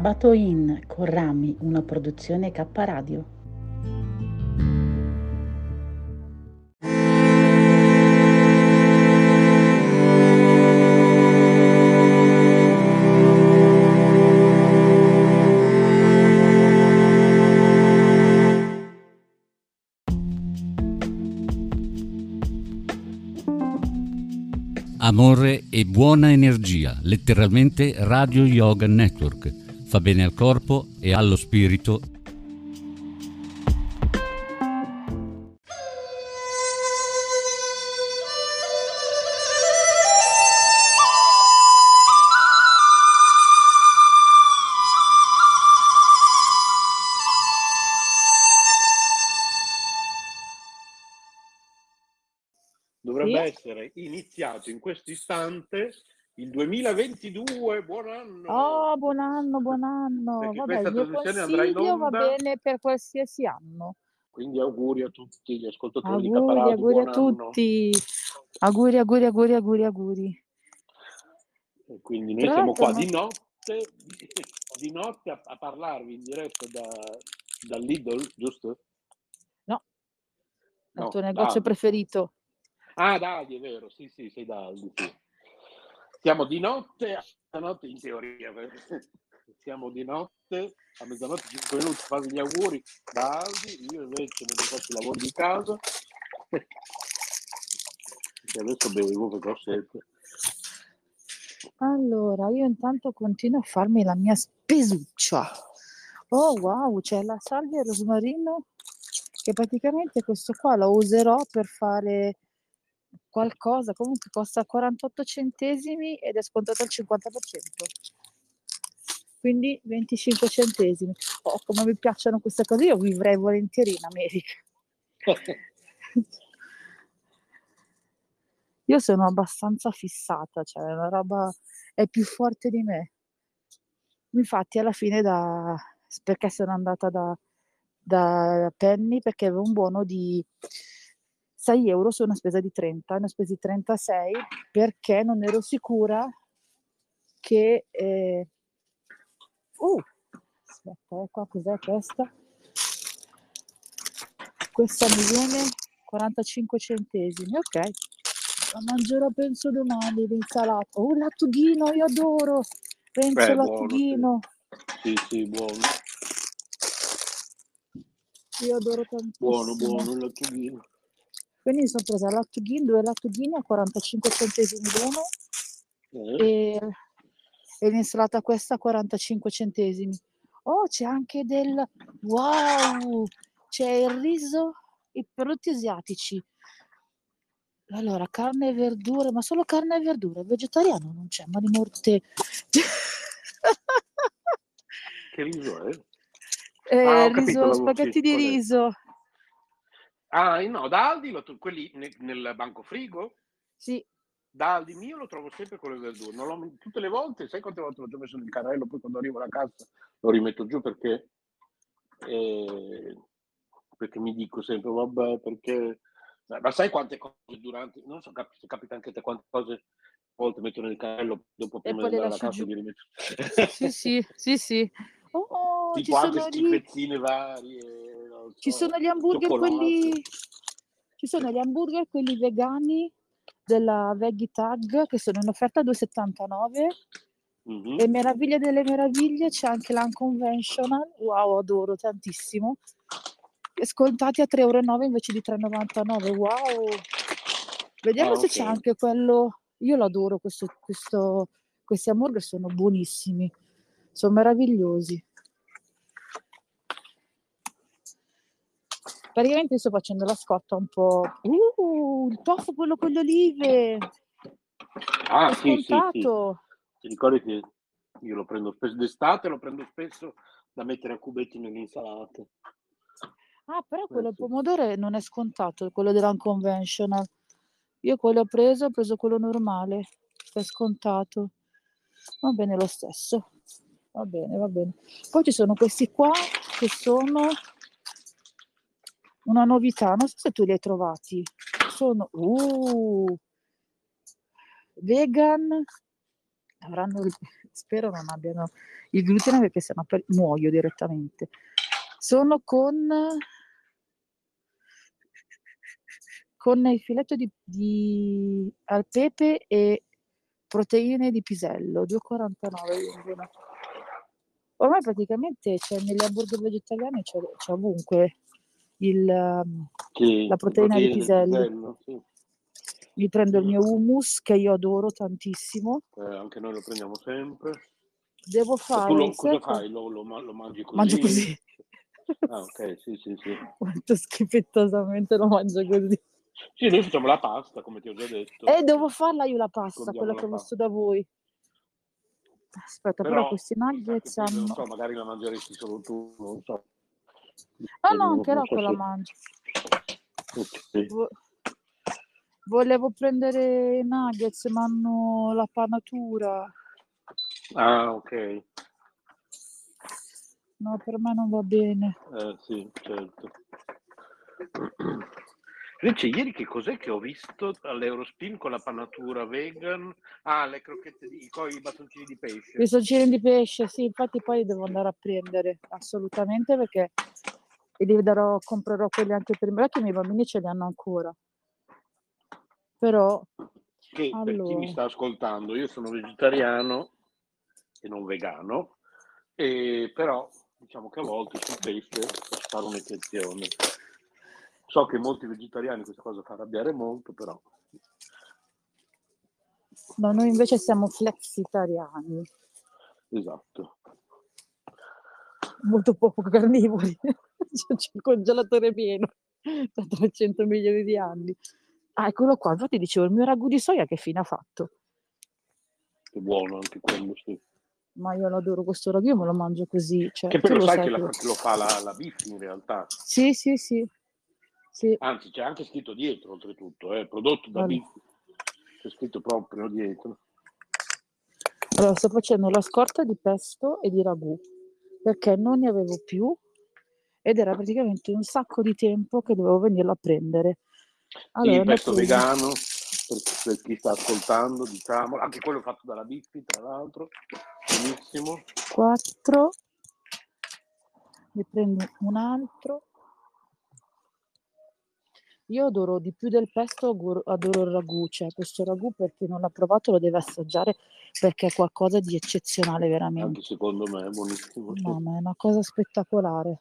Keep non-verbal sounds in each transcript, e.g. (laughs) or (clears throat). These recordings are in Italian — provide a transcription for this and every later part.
Sabato in con Rami, una produzione K Radio. Amore e buona energia, letteralmente Radio Yoga Network fa bene al corpo e allo spirito dovrebbe sì. essere iniziato in questo istante il 2022, buon anno! Oh, buon anno, buon anno! Vabbè, il mio consiglio va bene per qualsiasi anno. Quindi auguri a tutti gli ascoltatori auguri, di Caparato, Auguri a tutti! Auguri, auguri, auguri, auguri, auguri. E quindi noi Tra siamo qua no. di notte, di notte a, a, parlarvi in diretta da, da Lidl, giusto? No, no il tuo negozio Daldi. preferito. Ah, Daldi, è vero, sì, sì, sei Daldi, sì. Siamo di notte a mezzanotte in teoria, (laughs) siamo di notte a mezzanotte 5 minuti, fate gli auguri da Aldi, io invece mi faccio i lavori di casa e adesso bevo ho sete. Allora, io intanto continuo a farmi la mia spesuccia. Oh wow, c'è la salvia rosmarino che praticamente questo qua lo userò per fare qualcosa, comunque costa 48 centesimi ed è scontato al 50%. Quindi 25 centesimi. Oh, come mi piacciono queste cose, io vivrei volentieri in America. io sono abbastanza fissata, cioè la roba è più forte di me. Infatti alla fine da perché sono andata da, da Penny perché avevo un buono di 6 euro su una spesa di 30, una spesa di 36 perché non ero sicura che... Eh... Uh, aspetta, eh, qua cos'è questa? Questa mi viene 45 centesimi, ok. La mangerò penso domani l'insalata. Oh, lattughino, io adoro. Penso Beh, lattughino. Sì. sì, sì, buono. Io adoro tantissimo. Buono, buono il lattughino. Quindi mi sono presa lattughini, due lattughini a 45 centesimi l'uno mm. e, e l'insalata questa a 45 centesimi. Oh, c'è anche del... Wow! C'è il riso, i prodotti asiatici. Allora, carne e verdure, ma solo carne e verdure. vegetariano non c'è, ma di morte. che riso è? Eh, ah, riso, spaghetti di riso. Ah, no, da Aldi, lo, quelli ne, nel banco frigo? Sì. Da Aldi mio lo trovo sempre con le verdure. Tutte le volte, sai quante volte l'ho già messo nel carrello, poi quando arrivo alla cassa lo rimetto giù perché, eh, perché mi dico sempre, vabbè, perché... Ma sai quante cose durante, non so se capita anche te quante cose volte metto nel carrello dopo prima di andare alla cassa li rimetto. Sì, sì, sì, sì. (laughs) Oh, ci tipo anche sono lì, schifezzine varie, ci so, sono gli hamburger quelli, ci sono gli hamburger quelli vegani della Veggie Tag che sono in offerta a 2,79 Mhm. e meraviglia delle meraviglie c'è anche l'unconventional, wow, adoro tantissimo, e scontati a 3,9 euro invece di 3,99, wow! Vediamo Ah, se c'è ok. anche quello, io l'adoro, questo, questo, questi hamburger sono buonissimi, sono meravigliosi. Praticamente sto facendo la scorta un po'. Uh, il tofu quello con le olive! Ah, È sì, sì, sì. scontato! Ti ricordi che io lo prendo spesso d'estate, lo prendo spesso da mettere a cubetti nelle insalate. Ah, però Eh, quello al pomodoro non è scontato, quello dell'unconventional. Io quello ho preso, ho preso quello normale, è scontato. Va bene lo stesso. Va bene, va bene. Poi ci sono questi qua che sono una novità, non so se tu li hai trovati. Sono uh, vegan, avranno, spero non abbiano il glutine perché sennò per- muoio direttamente. Sono con con il filetto di, di al pepe e proteine di pisello, 2,49 vengono. Ormai praticamente c'è negli hamburger vegetariani c'è, c'è ovunque il, Sì, la proteina di del piselli. pisello, sì. Mi prendo il mio hummus che io adoro tantissimo. Eh, anche noi lo prendiamo sempre. Devo fare lo, cosa fai? Lo, lo lo mangi così? Mangio così. Ah, ok, sì, sì, sì. (laughs) Quanto schifettosamente lo mangio così. Sì, noi facciamo la pasta, come ti ho già detto. E devo farla io la pasta, Scondiamo quella la che ho visto da voi. Aspetta, però, Però, questi nuggets che, non hanno... so, magari la mangeresti solo tu, non so. No, no, anche non so Rocco la se- mangio. Ok. Vo- Volevo prendere nuggets, ma hanno la panatura. Ah, ok. No, per me non va bene. Eh, sì, certo. (clears throat) Invece ieri che cos'è che ho visto all'Eurospin con la panatura vegan? Ah, le crocchette di i bastoncini di pesce. I soncini di pesce, sì, infatti poi devo andare a prendere, assolutamente, perché e li darò, comprerò quelli anche per me, che i miei bambini ce li hanno ancora. Però, Che per chi mi allora, sta ascoltando, io sono vegetariano e non vegano, e però diciamo che a volte sul pesce fare un'eccezione. So che molti vegetariani questa cosa fa arrabbiare molto, però no, noi invece siamo flexitariani, esatto. molto poco carnivori. (laughs) C'è il congelatore pieno da 300 milioni di anni. Ah, eccolo qua, infatti dicevo, il mio ragù di soia che fine ha fatto? Che buono anche quello, sì. Ma io l'adoro questo ragù, io me lo mangio così. Cioè, Che però lo sai sai che, lo- lo fa la, la Biff in realtà. Sì, sì, sì. Sì. Anzi, c'è anche scritto dietro, oltretutto, eh, prodotto da Allora. C'è scritto proprio dietro. Allora, sto facendo la scorta di pesto e di ragù perché non ne avevo più ed era praticamente un sacco di tempo che dovevo venirlo a prendere. Sì, Allora, ho pesto presi vegano, per, per chi sta ascoltando, diciamo, anche quello fatto dalla Biffi, tra l'altro, benissimo. 4, ne prendo un altro. Io adoro di più del pesto, adoro il ragù, cioè questo ragù per chi non l'ha provato lo deve assaggiare perché è qualcosa di eccezionale veramente. Anche secondo me è buonissimo. No, ma è una cosa spettacolare.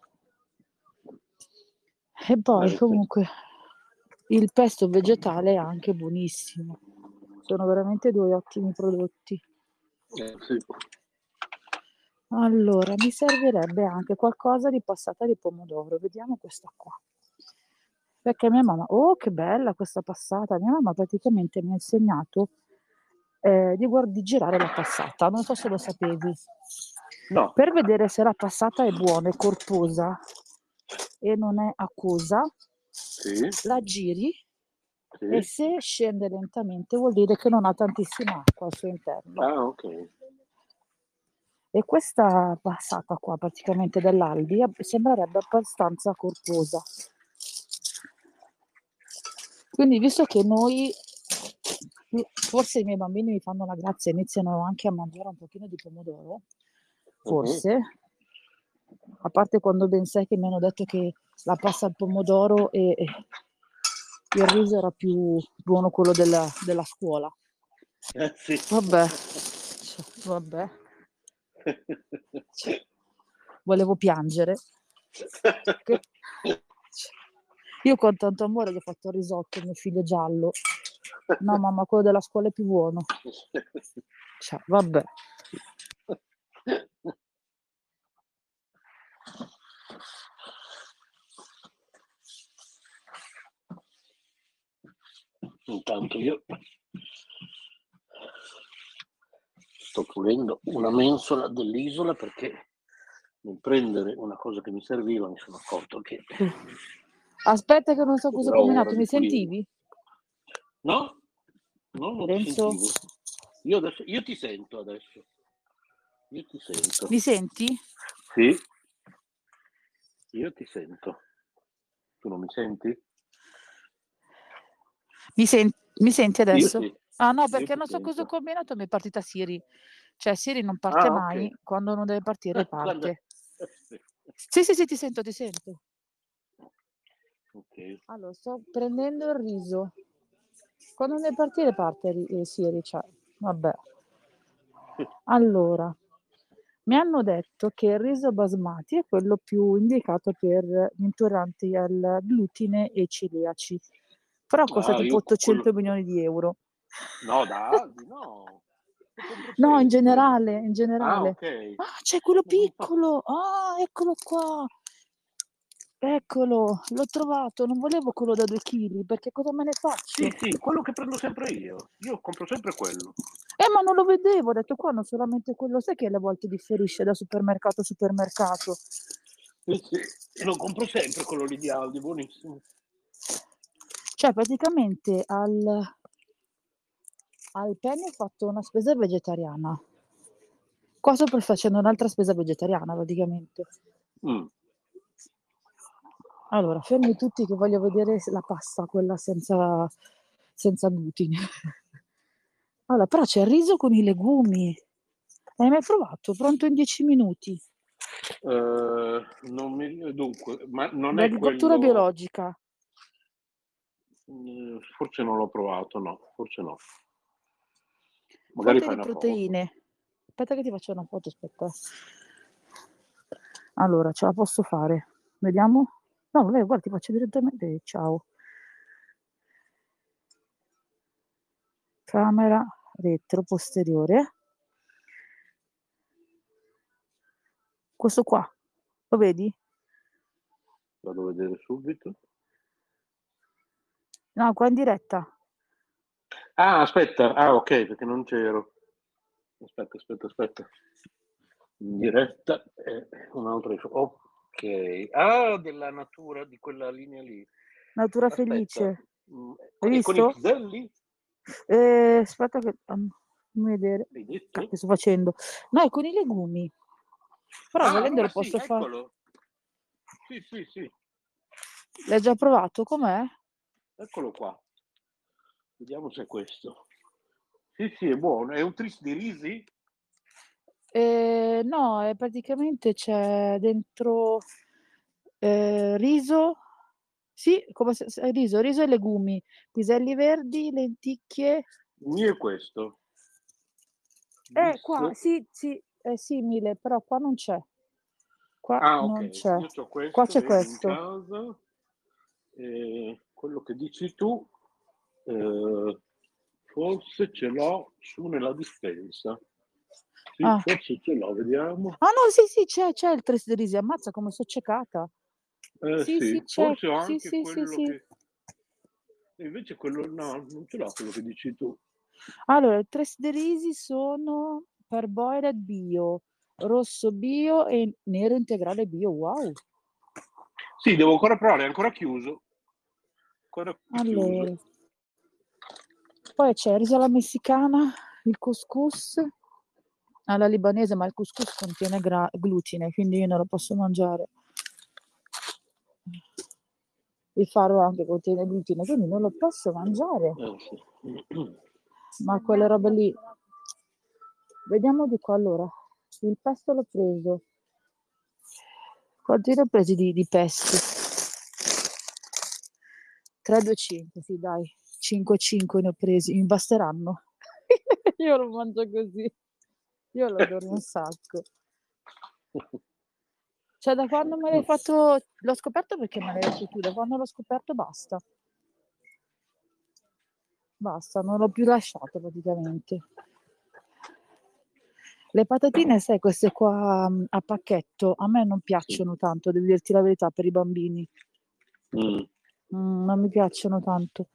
E poi Eh, comunque il pesto vegetale è anche buonissimo. Sono veramente due ottimi prodotti. Eh, sì. Allora, mi servirebbe anche qualcosa di passata di pomodoro. Vediamo questa qua. Perché mia mamma, oh che bella questa passata, mia mamma praticamente mi ha insegnato eh, di, guard- di girare la passata, non so se lo sapevi. No, Per vedere se la passata è buona, è corposa e non è acquosa, sì, la giri sì. e se scende lentamente vuol dire che non ha tantissima acqua al suo interno. Ah, ok. E questa passata qua praticamente dell'Aldi ab- sembrerebbe abbastanza corposa. Quindi visto che noi forse i miei bambini mi fanno la grazia, iniziano anche a mangiare un pochino di pomodoro, Mhm. forse, a parte quando ben sai che mi hanno detto che la pasta al pomodoro e e il riso era più buono quello della della scuola. Eh, sì. Vabbè, cioè, vabbè, (laughs) cioè, volevo piangere. Che (laughs) io con tanto amore gli ho fatto il risotto, mio figlio giallo. No mamma, quello della scuola è più buono. Cioè, vabbè. Intanto io sto pulendo una mensola dell'isola perché nel prendere una cosa che mi serviva mi sono accorto che Aspetta che non so cosa ho combinato, mi sentivi? no, no non ti Renzo? sentivo. Io, adesso, io ti sento adesso. Io ti sento. Mi senti? Sì, io ti sento. Tu non mi senti? Mi, sen- mi senti adesso? Sì. Ah no, perché ti non so cosa ho sento. combinato, mi è partita Siri. Cioè Siri non parte Ah, mai, quando non deve partire (laughs) parte. Sì, sì, sì, ti sento, ti sento. Ok. Allora, sto prendendo il riso. Quando deve partire parte eh, Siri, cioè, vabbè. (laughs) Allora, mi hanno detto che il riso basmati è quello più indicato per gli intolleranti al glutine e celiaci, però costa Ah, tipo io 800 quello- milioni di euro. No, da no. No, in generale, in Ah, generale. ok. Ah, c'è quello (laughs) piccolo. Ah, eccolo qua. Eccolo, l'ho trovato. Non volevo quello da due chili, perché cosa me ne faccio? Sì, sì, quello che prendo sempre io. Io compro sempre quello. Eh, ma non lo vedevo, ho detto qua non solamente quello, sai che alle volte differisce da supermercato a supermercato. Sì, sì. Lo compro sempre quello lì di Aldi, buonissimo. Cioè, praticamente al, al Penny ho fatto una spesa vegetariana. Qua sto facendo un'altra spesa vegetariana, praticamente. Mm. Allora, fermi tutti che voglio vedere la pasta, quella senza, senza glutine. (laughs) Allora, però c'è il riso con i legumi. Hai mai provato? Pronto in 10 minuti. Eh, non mi... Dunque, ma non è L'agricoltura quello... biologica. Mm, Forse non l'ho provato, no, forse no. Magari Fonte fai una foto. proteine. Aspetta che ti faccio una foto, aspetta. Allora, ce la posso fare. Vediamo. No, vabbè, guarda, ti faccio direttamente. Ciao. Camera retro posteriore. Questo qua, lo vedi? Vado a vedere subito. No, qua in diretta. Ah, aspetta. Ah, ok, perché non c'ero. Aspetta, aspetta, aspetta. In diretta è un'altra... Ok. Ah, della natura, di quella linea lì. Natura Aspetta. felice. Mm, Hai e con visto? i piselli? Eh, aspetta che... fammi vedere. Che sto facendo? No, è con i legumi. Però Ah, volendo lo posso sì, fare. eccolo. Sì, sì, sì. L'hai già provato? Com'è? Eccolo qua. Vediamo se è questo. Sì, sì, è buono. È un tris di risi? Eh, no, è praticamente c'è dentro eh, riso, sì, come se, se- riso, riso e legumi, piselli verdi, lenticchie. Mio è questo. Eh, qua, sì, sì, è simile, però qua non c'è. Qua Ah, non c'è. Io ho questo, Qua c'è in questo. casa. E quello che dici tu, eh, forse ce l'ho su nella dispensa. Sì, Ah. forse ce l'ho, vediamo. Ah no, sì, sì, c'è, c'è il tres di risi, ammazza come sono ciecata. Eh, Sì, sì, sì, c'è. forse ho Sì, anche sì, sì, quello sì. che... E invece quello, no, non ce l'ho quello che dici tu. Allora, i tres di risi sono parboiled bio, rosso bio e nero integrale bio. Wow. Sì, devo ancora provare, è ancora chiuso. Ancora Allora, chiuso. poi c'è il riso alla messicana, il couscous alla libanese, ma il couscous contiene gra- glutine, quindi io non lo posso mangiare. Il faro anche contiene glutine, quindi non lo posso mangiare. Eh, (clears throat) ma quelle robe lì. Vediamo di qua allora. Il pesto l'ho preso. Quanti ne ho presi di, di pesti? 3, 2, 5, sì dai. 5, 5 ne ho presi. Mi basteranno. (laughs) Io lo mangio così. Io lo adoro un sacco. (laughs) Cioè, da quando me l'hai fatto, l'ho scoperto perché me l'hai detto tu, da quando l'ho scoperto basta. Basta, non l'ho più lasciato praticamente. Le patatine, sai, queste qua mm, a pacchetto, a me non piacciono tanto, devo dirti la verità, per i bambini. Mm. Mm, non mi piacciono tanto.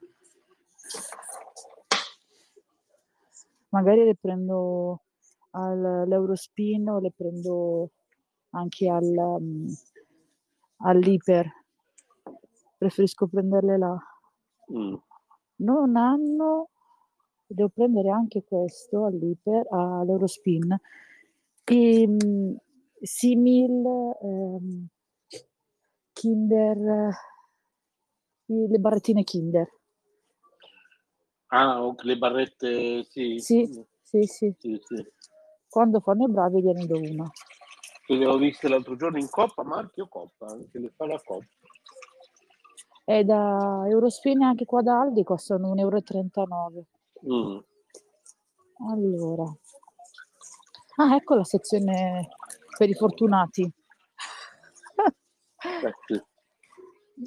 Magari le prendo all'Eurospin o le prendo anche al, um, all'Iper. Preferisco prenderle là. Mm. Non hanno, devo prendere anche questo all'Iper, all'Eurospin, i um, simil um, Kinder, le barrettine Kinder. Ah, le barrette, sì. Sì, sì, sì. sì, sì. Quando fanno i bravi gliene do una. Che le ho viste l'altro giorno in Coppa, marchio Coppa, che le fa la Coppa. E da Eurospin anche qua da Aldi costano 1,39 euro. Mm. Allora. Ah, ecco la sezione per i fortunati. Eh.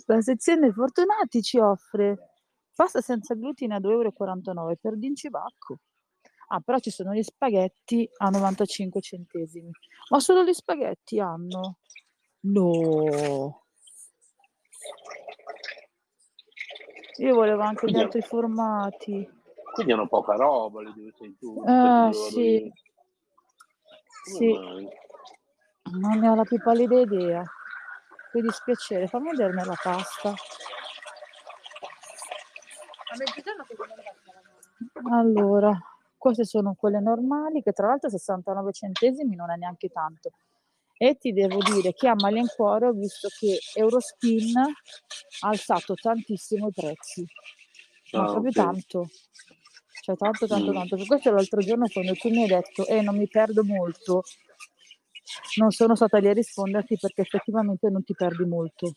La sezione fortunati ci offre pasta senza glutine a 2,49 euro per d'incibacco. Ah, però ci sono gli spaghetti a 95 centesimi. Ma solo gli spaghetti hanno? No. Io volevo anche gli Quindi- altri formati. Quindi hanno poca roba, le dove sei tu. Ah, sì. Sì, mai? non ne ho la più pallida idea. Che dispiacere, fammi vedermi la pasta. Allora, queste sono quelle normali, che tra l'altro 69 centesimi non è neanche tanto. E ti devo dire che a malincuore ho visto che Eurospin ha alzato tantissimo i prezzi, ma Ah, proprio ok. tanto. Cioè tanto, tanto, Mm. tanto. Per questo l'altro giorno quando tu mi hai detto, eh, non mi perdo molto, non sono stata lì a risponderti perché effettivamente non ti perdi molto.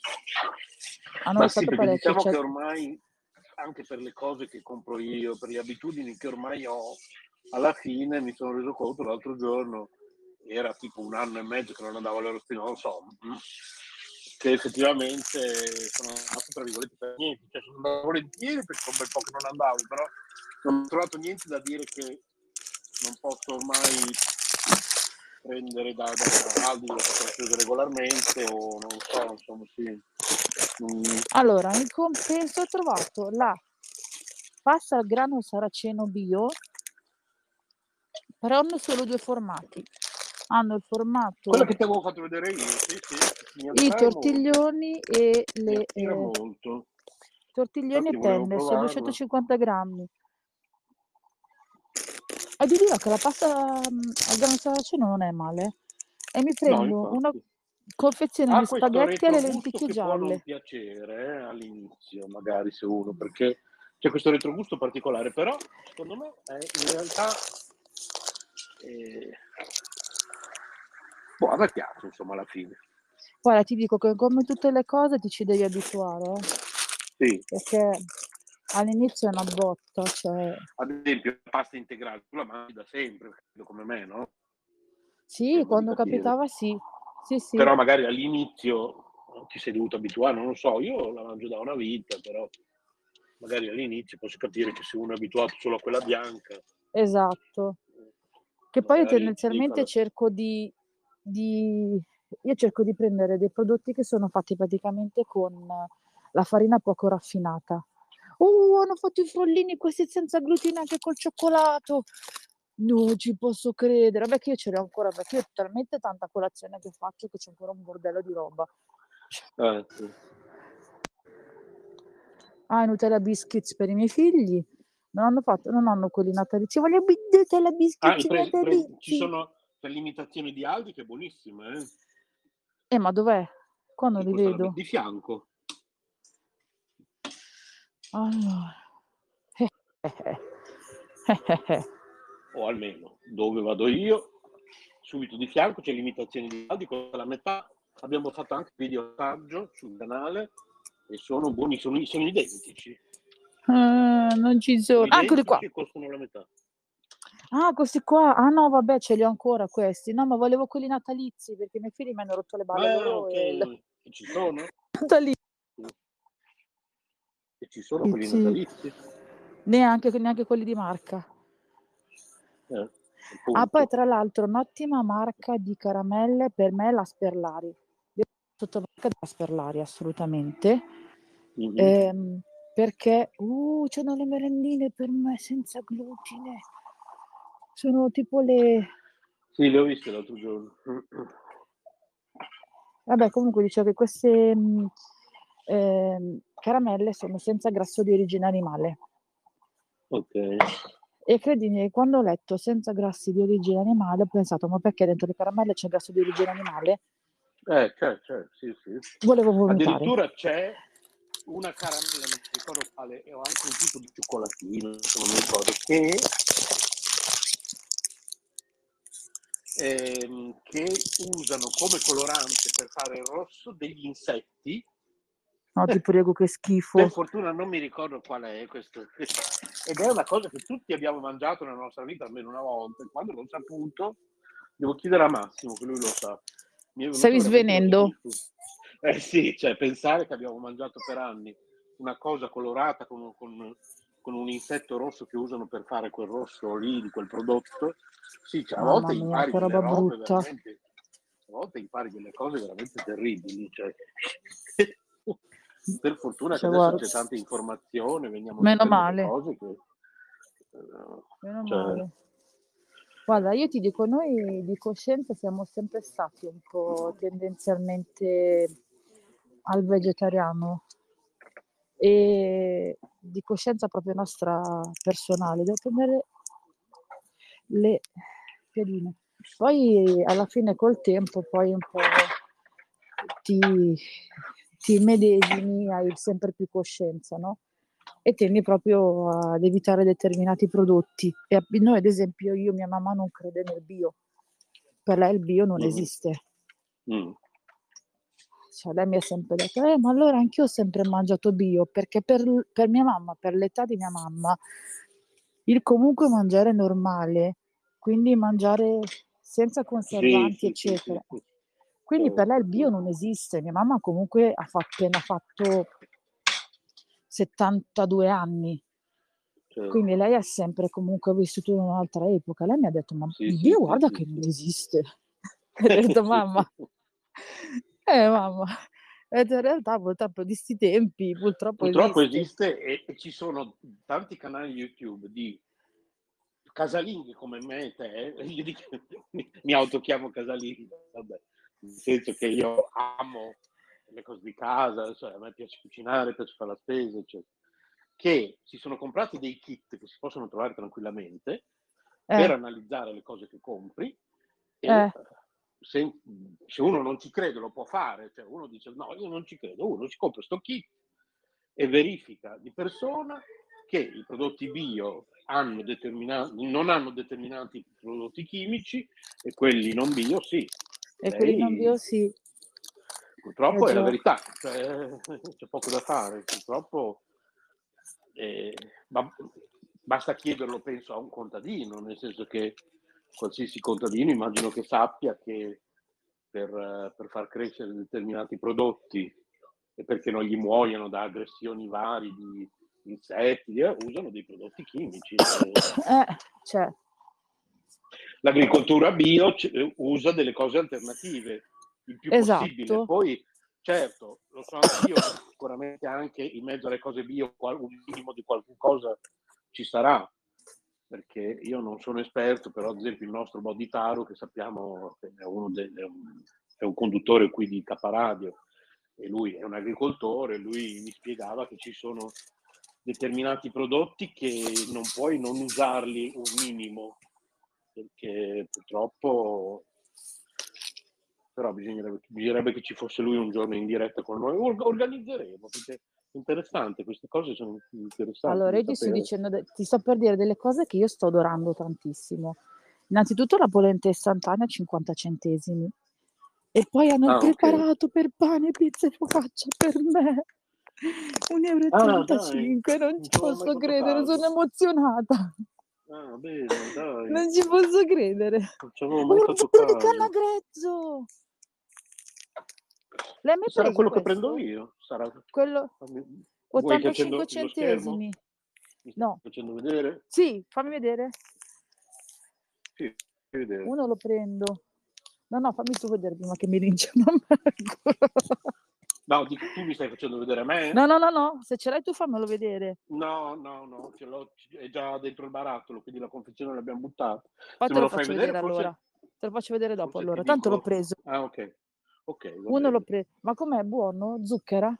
Hanno Ma sì, alzato perché parecchio. diciamo cioè- che ormai, anche per le cose che compro io, per le abitudini che ormai ho, alla fine mi sono reso conto l'altro giorno, era tipo un anno e mezzo che non andavo all'aerospino, non lo so, mm, che effettivamente sono andato tra virgolette per niente, cioè sono andato volentieri perché un bel po' che non andavo, però non ho trovato niente da dire che non posso ormai prendere da, da che posso prendere regolarmente o non so, insomma sì. Allora, in compenso ho trovato la pasta al grano saraceno bio, però hanno solo due formati. Hanno il formato Quello che ti avevo fatto vedere io, sì, sì, i attrae molto, tortiglioni e le eh, molto. tortiglioni e Infatti volevo penne, sono provarlo. 250 grammi. E vi dirò che la pasta mm, al grano saraceno non è male. E mi No, prendo una Ha di questo spaghetti alle lenticchie che può non gialle. piacere eh, all'inizio, magari se uno, perché c'è questo retrogusto particolare, però secondo me è in realtà eh, boh, a me piace insomma alla fine. Guarda, ti dico che come tutte le cose ti ci devi abituare, eh, Sì, perché all'inizio è una botta, cioè ad esempio la pasta integrale, tu la mangi da sempre, come me, no? sì, quando capitava sì, sì, sì, Però magari all'inizio ti sei dovuto abituare, non lo so, io la mangio da una vita, però magari all'inizio posso capire che se uno è abituato solo a quella bianca, esatto. Che poi io tendenzialmente cerco di, di- io cerco di prendere dei prodotti che sono fatti praticamente con la farina poco raffinata. Uh, hanno fatto i frollini questi senza glutine anche col cioccolato. Non ci posso credere. Vabbè che io ce l'ho ancora perché io ho talmente tanta colazione che faccio che c'è ancora un bordello di roba. eh, sì. Ah, Nutella Biscuits per i miei figli. Non hanno fatto, non hanno quelli natalizi. Voglio Nutella Ah, Biscuits i pre- pre- ci sono per l'imitazione di Aldi che è buonissima, eh? Eh, ma dov'è? Qua non li vedo. di fianco. Allora. Eh, eh, eh. O almeno dove vado io, subito di fianco c'è l'imitazione di Aldi, con la metà abbiamo fatto anche video saggio sul canale e sono buoni, sono, sono identici. Ah, non ci sono. Ah, eccoli qua. costano la metà. Ah, questi qua. Ah no, vabbè, ce li ho ancora questi. No, ma volevo quelli natalizi perché i miei figli mi hanno rotto le balle. Ah, okay. e... Ci sono? Natalizi. E ci sono (laughs) quelli sì. natalizi? Neanche, neanche quelli di marca. Eh, ah, poi tra l'altro un'ottima marca di caramelle per me è la Sperlari. Sottomarca della Sperlari, assolutamente. Mm-hmm. Ehm, perché uh, c'hanno le merendine per me senza glutine. Sono tipo le... Sì, le ho viste l'altro giorno. (clears throat) Vabbè, comunque dicevo che queste eh, caramelle sono senza grasso di origine animale. Ok. E credimi, quando ho letto senza grassi di origine animale, ho pensato, ma perché dentro le caramelle c'è grasso di origine animale? Eh, c'è, c'è, sì, sì. Volevo vomitare. Addirittura c'è una caramella, non mi ricordo quale, e ho anche un tipo di cioccolatino, non mi ricordo, che, ehm, che usano come colorante per fare il rosso degli insetti No, ti prego, che schifo. Per fortuna non mi ricordo qual è questo. Ed è una cosa che tutti abbiamo mangiato nella nostra vita almeno una volta. Quando l'ho saputo, devo chiedere a Massimo, che lui lo sa. Stavi svenendo? Eh sì, cioè pensare che abbiamo mangiato per anni una cosa colorata con, con, con, un insetto rosso che usano per fare quel rosso lì di quel prodotto. Sì, cioè, a volte mia, impari delle robe veramente, a volte impari delle cose veramente terribili. Cioè. Per fortuna cioè, che adesso guarda, c'è tanta informazione, veniamo meno male. cose che... Uh, meno cioè... male. Guarda, io ti dico, noi di coscienza siamo sempre stati un po' tendenzialmente al vegetariano e di coscienza proprio nostra personale. Devo prendere le piedine. Poi alla fine col tempo poi un po' ti, ti medesimi, hai sempre più coscienza, no? E tendi proprio ad evitare determinati prodotti. E noi, ad esempio, io, mia mamma non crede nel bio. Per lei il bio non mm. esiste. Mm. Cioè, lei mi ha sempre detto, eh, ma allora anch'io ho sempre mangiato bio, perché per, per mia mamma, per l'età di mia mamma, il comunque mangiare normale, quindi mangiare senza conservanti, sì, eccetera. Sì, sì, quindi per lei il bio non esiste. Mia mamma comunque ha fatto, appena fatto 72 anni. Certo. Quindi lei ha sempre comunque vissuto in un'altra epoca. Lei mi ha detto, ma sì, il bio sì, guarda sì, che non esiste. (laughs) ho detto, (laughs) mamma, eh mamma, in realtà purtroppo di sti tempi purtroppo, purtroppo esiste, esiste e, e, ci sono tanti canali YouTube di casalinghi come me e te, (laughs) dico, mi, mi autochiamo casalinghi, vabbè, nel senso che io amo le cose di casa, cioè, a me piace cucinare, piace fare la spesa, eccetera, che si sono comprati dei kit che si possono trovare tranquillamente eh. per analizzare le cose che compri e eh. se, se, uno non ci crede lo può fare, cioè uno dice no, io non ci credo, uno si compra questo kit e verifica di persona che i prodotti bio hanno non hanno determinati prodotti chimici e quelli non bio sì. E Lei, quelli non bio sì. Purtroppo è, è la verità, cioè, (laughs) c'è poco da fare, purtroppo eh, basta chiederlo penso a un contadino, nel senso che qualsiasi contadino immagino che sappia che per, per far crescere determinati prodotti e perché non gli muoiono da aggressioni varie di insetti, eh, usano dei prodotti chimici. (coughs) Eh, cioè, l'agricoltura bio usa delle cose alternative il più esatto. possibile. Poi, certo, lo so anch'io, sicuramente anche in mezzo alle cose bio un minimo di qualcosa ci sarà, perché io non sono esperto, però ad esempio il nostro Boditaro, che sappiamo è, uno dei, è, un, è un conduttore qui di Caparadio, e lui è un agricoltore, lui mi spiegava che ci sono determinati prodotti che non puoi non usarli un minimo perché purtroppo però bisognerebbe, bisognerebbe, che ci fosse lui un giorno in diretta con noi organizzeremo perché interessante, queste cose sono interessanti. Allora, io ti sto dicendo, ti sto per dire delle cose che io sto adorando tantissimo. Innanzitutto la polenta istantanea a 50 centesimi. E poi hanno Ah, preparato per pane, pizza e focaccia per me. 1,35 euro, Ah, dai, non ci non posso credere, sono emozionata. Ah, bene, dai, Non ci posso credere. non ci avevo mai Un fatto di caso. canna grezzo! L'hai mai Sarà quello che questo? prendo io? Sarà... Quello fammi- Vuoi che accendo 85 lo schermo? centesimi. No. facendo vedere? Sì, fammi vedere. Sì, fammi vedere. Uno lo prendo. No, no, fammi tu vedere prima che mi linciano. (laughs) No, dico, tu mi stai facendo vedere a me? No, no, no, no, se ce l'hai tu fammelo vedere. No, no, no, ce l'ho, è già dentro il barattolo, quindi la confezione l'abbiamo buttata. Se te lo lo fai faccio vedere, vedere forse- allora. Te lo faccio vedere dopo forse allora. Tanto l'ho dico- preso. Ah, ok. Ok, va Uno bene. l'ho preso. Ma com'è? Buono? Zucchera?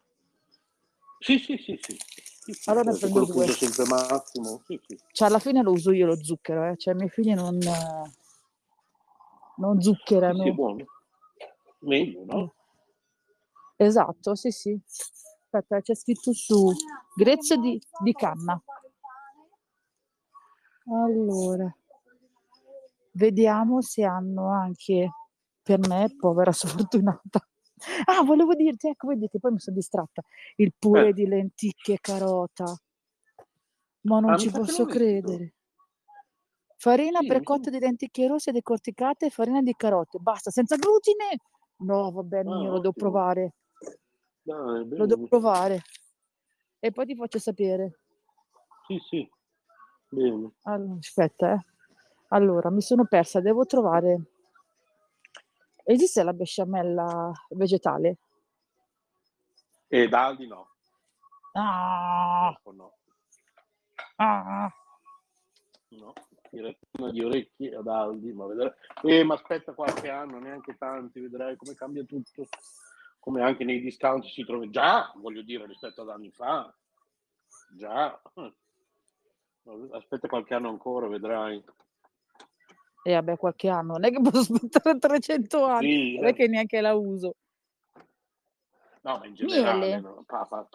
Sì, sì, sì, sì. Sì, sì, Allora certo, prendo due. sempre Massimo. Sì, sì. Cioè, alla fine lo uso io lo zucchero, eh. Cioè, i miei figli non, non Sì, zuccherano. sì, buono. Meglio, no? Esatto, sì, sì. Aspetta, c'è scritto su grezzo di, di canna. Allora, vediamo se hanno anche per me, povera (laughs) sfortunata. Ah, volevo dirti, ecco, vedi che poi mi sono distratta. Il purè Eh. di lenticchie e carota. Ma non Ah, ci posso credere. Farina Sì, mi precotta di lenticchie rosse decorticate e farina di carote. Basta, senza glutine. No, vabbè, Ah, mio, lo devo provare. Dai, Lo devo provare. E poi ti faccio sapere. Sì, sì. Bene. Allora, aspetta, eh. Allora, mi sono persa, devo trovare. Esiste la besciamella vegetale? E da Aldi no. Ah, no. ah. No. Tiratina di orecchie ad Aldi, ma vedrai. Eh, ma aspetta qualche anno, neanche tanti, vedrai come cambia tutto. Come anche nei discount si trova già, voglio dire, rispetto ad anni fa. Già. Aspetta qualche anno ancora, vedrai. E vabbè, qualche anno, non è che posso aspettare 300 anni, Sì, non è eh. che neanche la uso. No, ma in generale, Miele. no, pa- pa-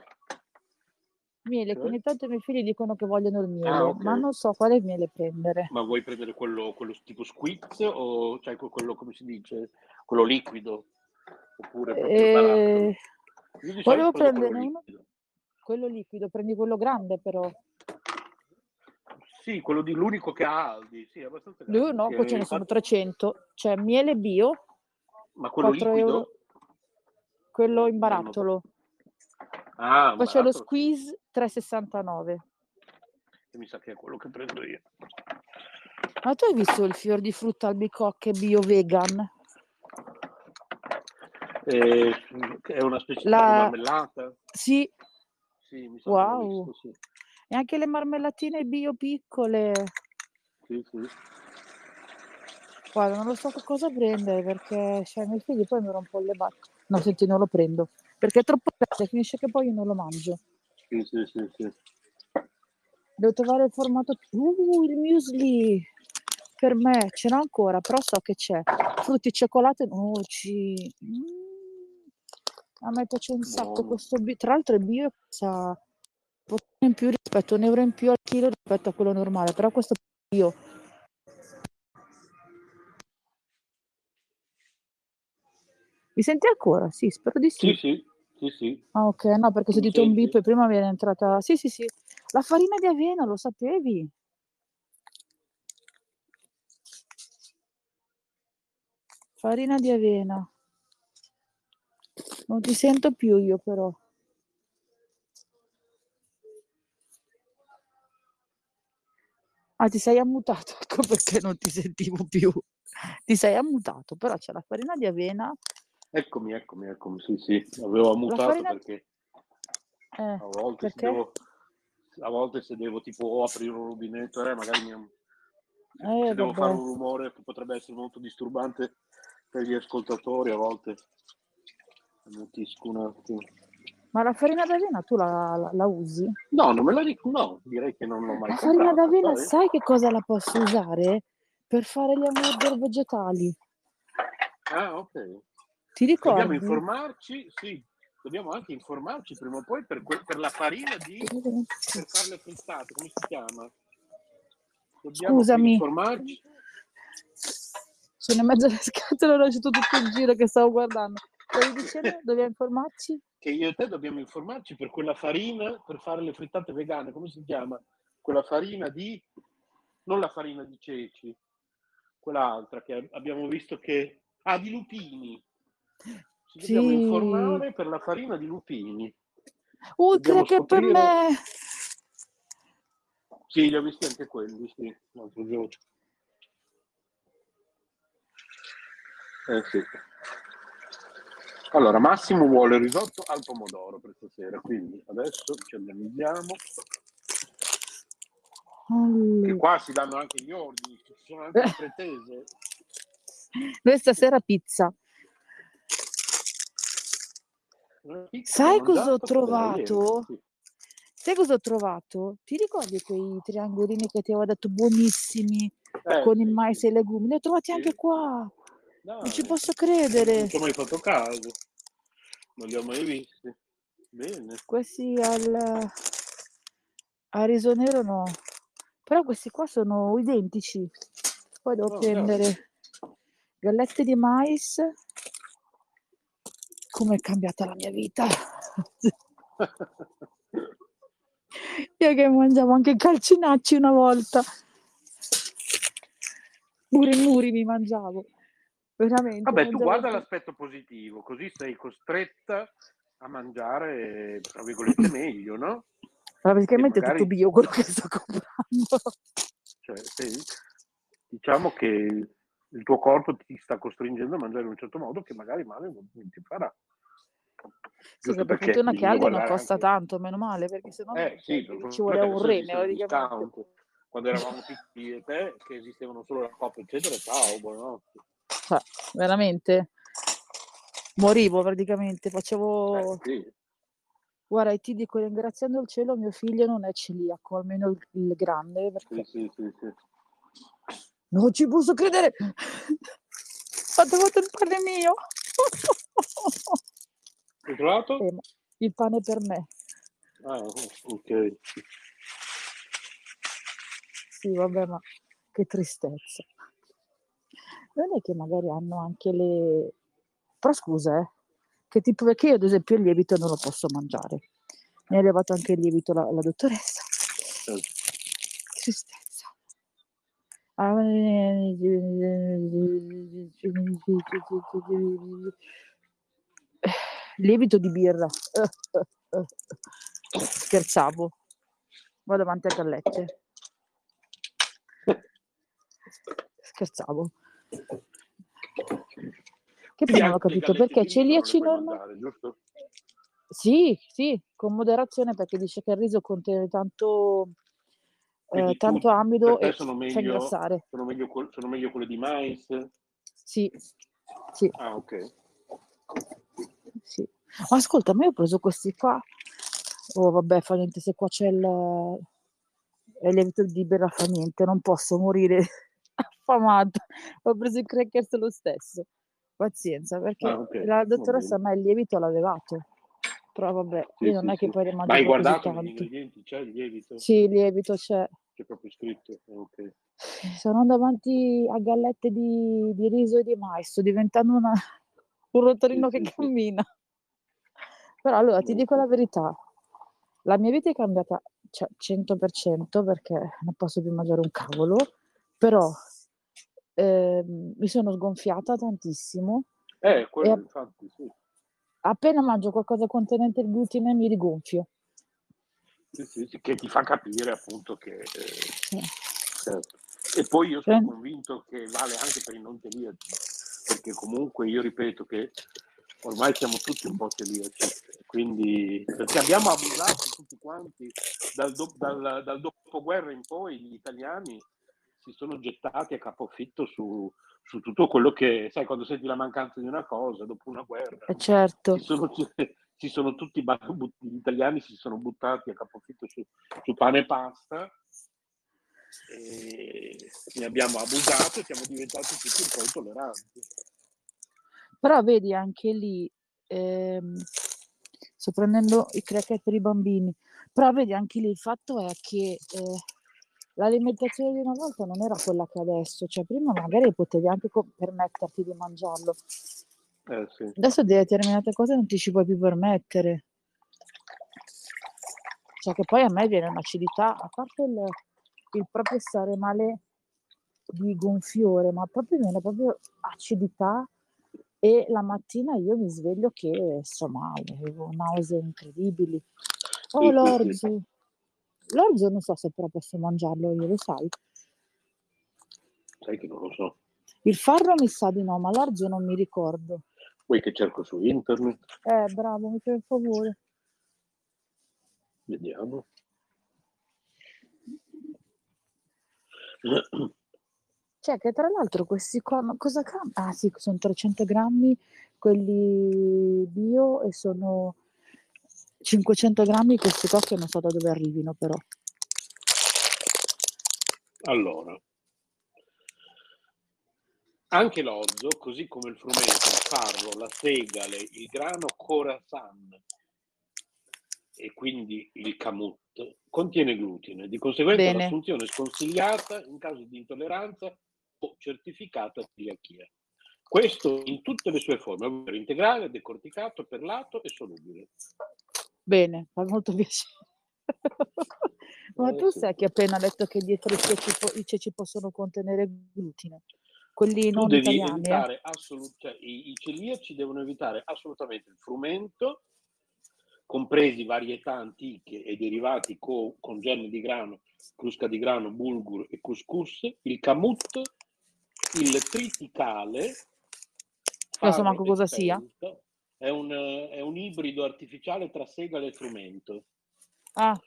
Miele, Cioè? che ogni tanto i miei figli dicono che vogliono il miele, Ah, ok. ma non so quale miele prendere. ma vuoi prendere quello, quello tipo squeeze o cioè quello, come si dice, quello liquido? Oppure proprio? Eh, Io di solito volevo prendo quello liquido. quello liquido, prendi quello grande però. Sì, quello di l'unico che ha Aldi, sì, è abbastanza Lui grande. no, che poi ce ne sono infatti- 300. C'è miele bio, Ma quello 4 liquido? euro. quello in Eh, barattolo. Ah, Poi c'è lo squeeze 3,69. Che mi sa che è quello che prendo io. Ma tu hai visto il fior di frutta albicocche bio vegan? Eh, è una specie La- di marmellata? Sì, Sì, Wow. visto, sì. e anche le marmellatine bio piccole. Sì, sì. Guarda, non lo so cosa prendere perché cioè, i miei figli poi mi rompono le balle. No, senti, non lo prendo perché è troppo grande, finisce che poi io non lo mangio. Sì, sì, sì, sì. Devo trovare il formato. Uh, il muesli! Per me ce n'ho ancora, però so che c'è. Frutti, cioccolato e noci. Mm. A me piace un sacco Buono. questo bio. Tra l'altro il bio sa un po' in più rispetto a un euro in più al chilo rispetto a quello normale, però questo bio. Mi senti ancora? Sì, spero di Sì, sì. sì, sì, sì. Ah, ok, no, perché ho sentito un bip e prima mi era entrata. Sì, sì, sì. La farina di avena, lo sapevi? Farina di avena. Non ti sento più io però. Ah, ti sei ammutato, (laughs) ecco perché non ti sentivo più. Ti sei ammutato, però c'è la farina di avena. Eccomi, eccomi, eccomi, sì, sì. Avevo ammutato farina- perché Eh, a volte, se perché? devo, a volte se devo tipo aprire un rubinetto, eh, magari mi- Eh, devo fare un rumore che potrebbe essere molto disturbante per gli ascoltatori, a volte ammutisco un attimo. Ma la farina d'avena tu la, la- la usi? No, non me la dico, no, direi che non l'ho mai La farina comprata, d'avena, sai? sai che cosa la posso usare? Per fare gli hamburger vegetali. Ah, ok. Ti Dobbiamo ricordi? informarci, sì, dobbiamo anche informarci prima o poi per, que- per la farina di per fare le frittate, come si chiama? Dobbiamo Scusami. informarci. Sono in mezzo alle scatole, ho lasciato tutto il giro che stavo guardando. Stavi dicendo? Dobbiamo informarci? che io e te dobbiamo informarci per quella farina per fare le frittate vegane, come si chiama? Quella farina di, non la farina di ceci, quell'altra che abbiamo visto che, ah, di lupini. Ci dobbiamo Sì. informare per la farina di lupini. Dobbiamo creo che per scoprire- me... Sì, li ho visti anche quelli, sì, l'altro giorno. Eh sì. Allora, Massimo vuole risotto al pomodoro per stasera, quindi adesso ci organizziamo. E Allora, qua si danno anche gli ordini, ci sono anche le pretese. (laughs) Noi stasera pizza. Sai cosa ho trovato? sì. Sai cosa ho trovato? Ti ricordi quei triangolini che ti avevo detto buonissimi Eh, con sì, il mais e i legumi? Li ho trovati Sì. anche qua. Dai, Non ci posso Non credere. ci ho mai fatto caso, non li ho mai visti. Bene. Questi al, al riso nero no. Però questi qua sono identici. Poi devo Oh, prendere gallette di mais. Come è cambiata la mia vita. (laughs) Io che mangiavo anche i calcinacci una volta. Pure i muri mi mangiavo. Veramente. Vabbè, tu guarda tutto. l'aspetto positivo, così sei costretta a mangiare, tra virgolette, meglio, no? Ma praticamente è magari- tutto bio quello che sto comprando. Cioè, sei- diciamo che il tuo corpo ti sta costringendo a mangiare in un certo modo che magari male non, ti farà. Sì, Giusto per fortuna che Aldi non costa anche- tanto, meno male, perché sennò Eh sì, per ci che un discount. Quando eravamo piccoli e te, che esistevano solo la coppa, eccetera, ciao, buonanotte. Cioè, veramente morivo praticamente, facevo... Eh, sì. Guarda, e ti dico, ringraziando il cielo, mio figlio non è celiaco, almeno il, il grande, perché Sì, sì, non ci posso credere! Ho trovato il pane mio! Hai trovato? Eh, il pane per me. Ah, ok. Sì, vabbè, ma che tristezza. Non è che magari hanno anche le... Però scusa, eh, che tipo, perché io ad esempio il lievito non lo posso mangiare. Mi ha levato anche il lievito la, la dottoressa. Tristezza. Lievito di birra. Scherzavo. Vado avanti a gallette. Scherzavo. Che poi non ho capito perché celiaci normali. Sì, sì, con moderazione perché dice che il riso contiene tanto, eh, tanto amido e sono fa meglio, ingrassare. sono meglio, sono meglio quelle di mais? Sì, sì, Ah, ok. sì. Ma ascolta, ma io ho preso questi qua. Oh, vabbè, fa niente, se qua c'è il, il lievito di birra fa niente, non posso morire affamata. (laughs) Ho preso i crackers lo stesso. Pazienza, perché Ah, ok, la dottoressa a bene. me il lievito l'ha levato. Però vabbè, Sì, io non sì, è che poi ne Ma hai guardato tanti. ingredienti? C'è il lievito? Sì, il lievito c'è. C'è proprio scritto? Ok. (laughs) Sono davanti a gallette di, di riso e di mais, sto diventando una- (laughs) un rotorino Sì, che cammina. Però allora ti dico la verità, la mia vita è cambiata cioè, 100% perché non posso più mangiare un cavolo, però ehm, mi sono sgonfiata tantissimo Eh, quello ap- infatti, sì. appena mangio qualcosa contenente il glutine mi rigonfio. Sì, sì, sì, che ti fa capire appunto che... eh, Sì. certo. E poi io sono Pre- convinto che vale anche per i non celiaci, perché comunque io ripeto che ormai siamo tutti un po' celiaci, quindi perché abbiamo abusato tutti quanti dal, do- dal- dal dopoguerra in poi gli italiani si sono gettati a capofitto su, su tutto quello che, sai, quando senti la mancanza di una cosa dopo una guerra, E certo, si sono, si sono tutti, gli italiani si sono buttati a capofitto su, su pane e pasta e ne abbiamo abusato e siamo diventati tutti un po' intolleranti. però vedi anche lì, ehm, sto prendendo i cracker per i bambini. Però vedi, anche lì il fatto è che eh, l'alimentazione di una volta non era quella che adesso, cioè prima magari potevi anche co- permetterti di mangiarlo. Eh, sì. Adesso determinate cose non ti ci puoi più permettere. Cioè che poi a me viene un'acidità, a parte il, il proprio stare male di gonfiore, ma proprio viene proprio acidità e la mattina io mi sveglio che insomma avevo nausee incredibili. Oh sì. L'orzo, non so se però posso mangiarlo io, lo sai. Sai che non lo so. Il farro mi sa di no, ma l'orzo non mi ricordo. Vuoi che cerco su internet? Eh, bravo, mi fai un favore. Vediamo. Cioè, che tra l'altro questi qua, ma cosa cambia? Ah sì, sono 300 grammi quelli bio e sono 500 grammi questi qua che non so da dove arrivino però. Allora, anche l'orzo, così come il frumento, il farro, la segale, il grano corazan e quindi il camut, contiene glutine. Di conseguenza Bene. l'assunzione è sconsigliata in caso di intolleranza o certificata celiachia. Questo in tutte le sue forme, ovvero integrale, decorticato, perlato e solubile. Bene, fa molto (laughs) piacere. Ma Eh, tu sai che appena letto che dietro i ceci, po- i ceci possono contenere glutine? Quelli Tu non devi italiani, eh? evitare assolut- cioè, i, i celiaci devono evitare assolutamente il frumento, compresi varietà antiche e derivati co- con germe di grano, crusca di grano, bulgur e couscous, il camut, il triticale, Non so farro manco e cosa sia. È un, è un ibrido artificiale tra segale e frumento. Ah,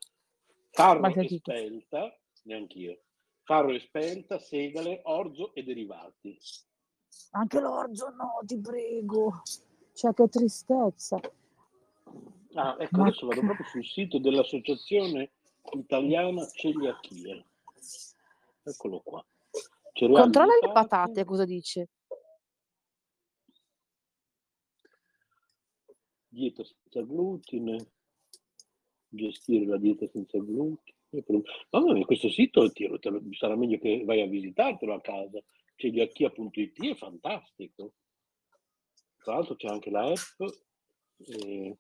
Farro e spelta, neanch'io. Farro e spelta, segale, orzo e derivati. anche l'orzo no, ti prego. Cioè, che tristezza. Ah, ecco, Ma adesso vado proprio sul sito dell'Associazione Italiana Celiachia. Eccolo qua. Cereali Controlla le patate, cosa dice? Dieta senza glutine, gestire la dieta senza glutine. Mamma mia, questo sito ti- te lo- sarà meglio che vai a visitartelo a casa. Celiachia.it è fantastico. Tra l'altro c'è anche la app. eh,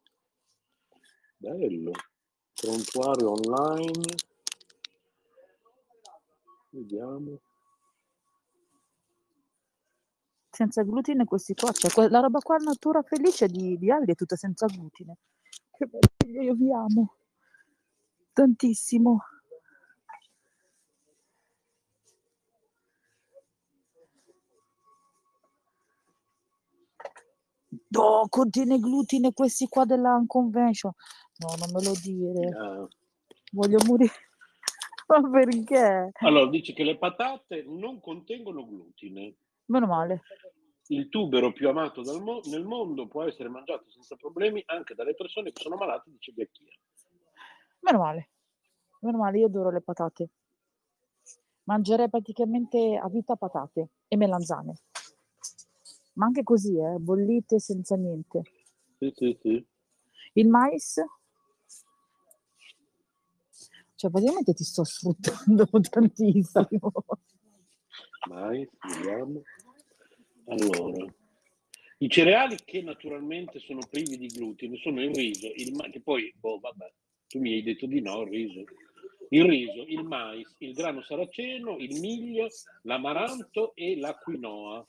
bello. Prontuario online. Vediamo. Senza glutine questi qua. Cioè, la roba qua natura felice di, di Aldi è tutta senza glutine. Che meraviglia, io vi amo. Tantissimo. No, contiene glutine questi qua della Unconvention. No, non me lo dire. Ah. Voglio morire. (laughs) Ma perché? Allora, dice che le patate non contengono glutine. Meno male. Il tubero più amato mo- nel mondo può essere mangiato senza problemi anche dalle persone che sono malate di celiachia. Meno male. Meno male, io adoro le patate. Mangerei praticamente a vita patate e melanzane. Ma anche così, eh, bollite senza niente. Sì, sì, sì. Il mais? Cioè, praticamente ti sto sfruttando (laughs) tantissimo. Mais, vediamo. Allora, i cereali che naturalmente sono privi di glutine sono il riso, il ma- che poi, boh, vabbè, tu mi hai detto di no, il riso. Il riso, il mais, il grano saraceno, il miglio, l'amaranto e la quinoa.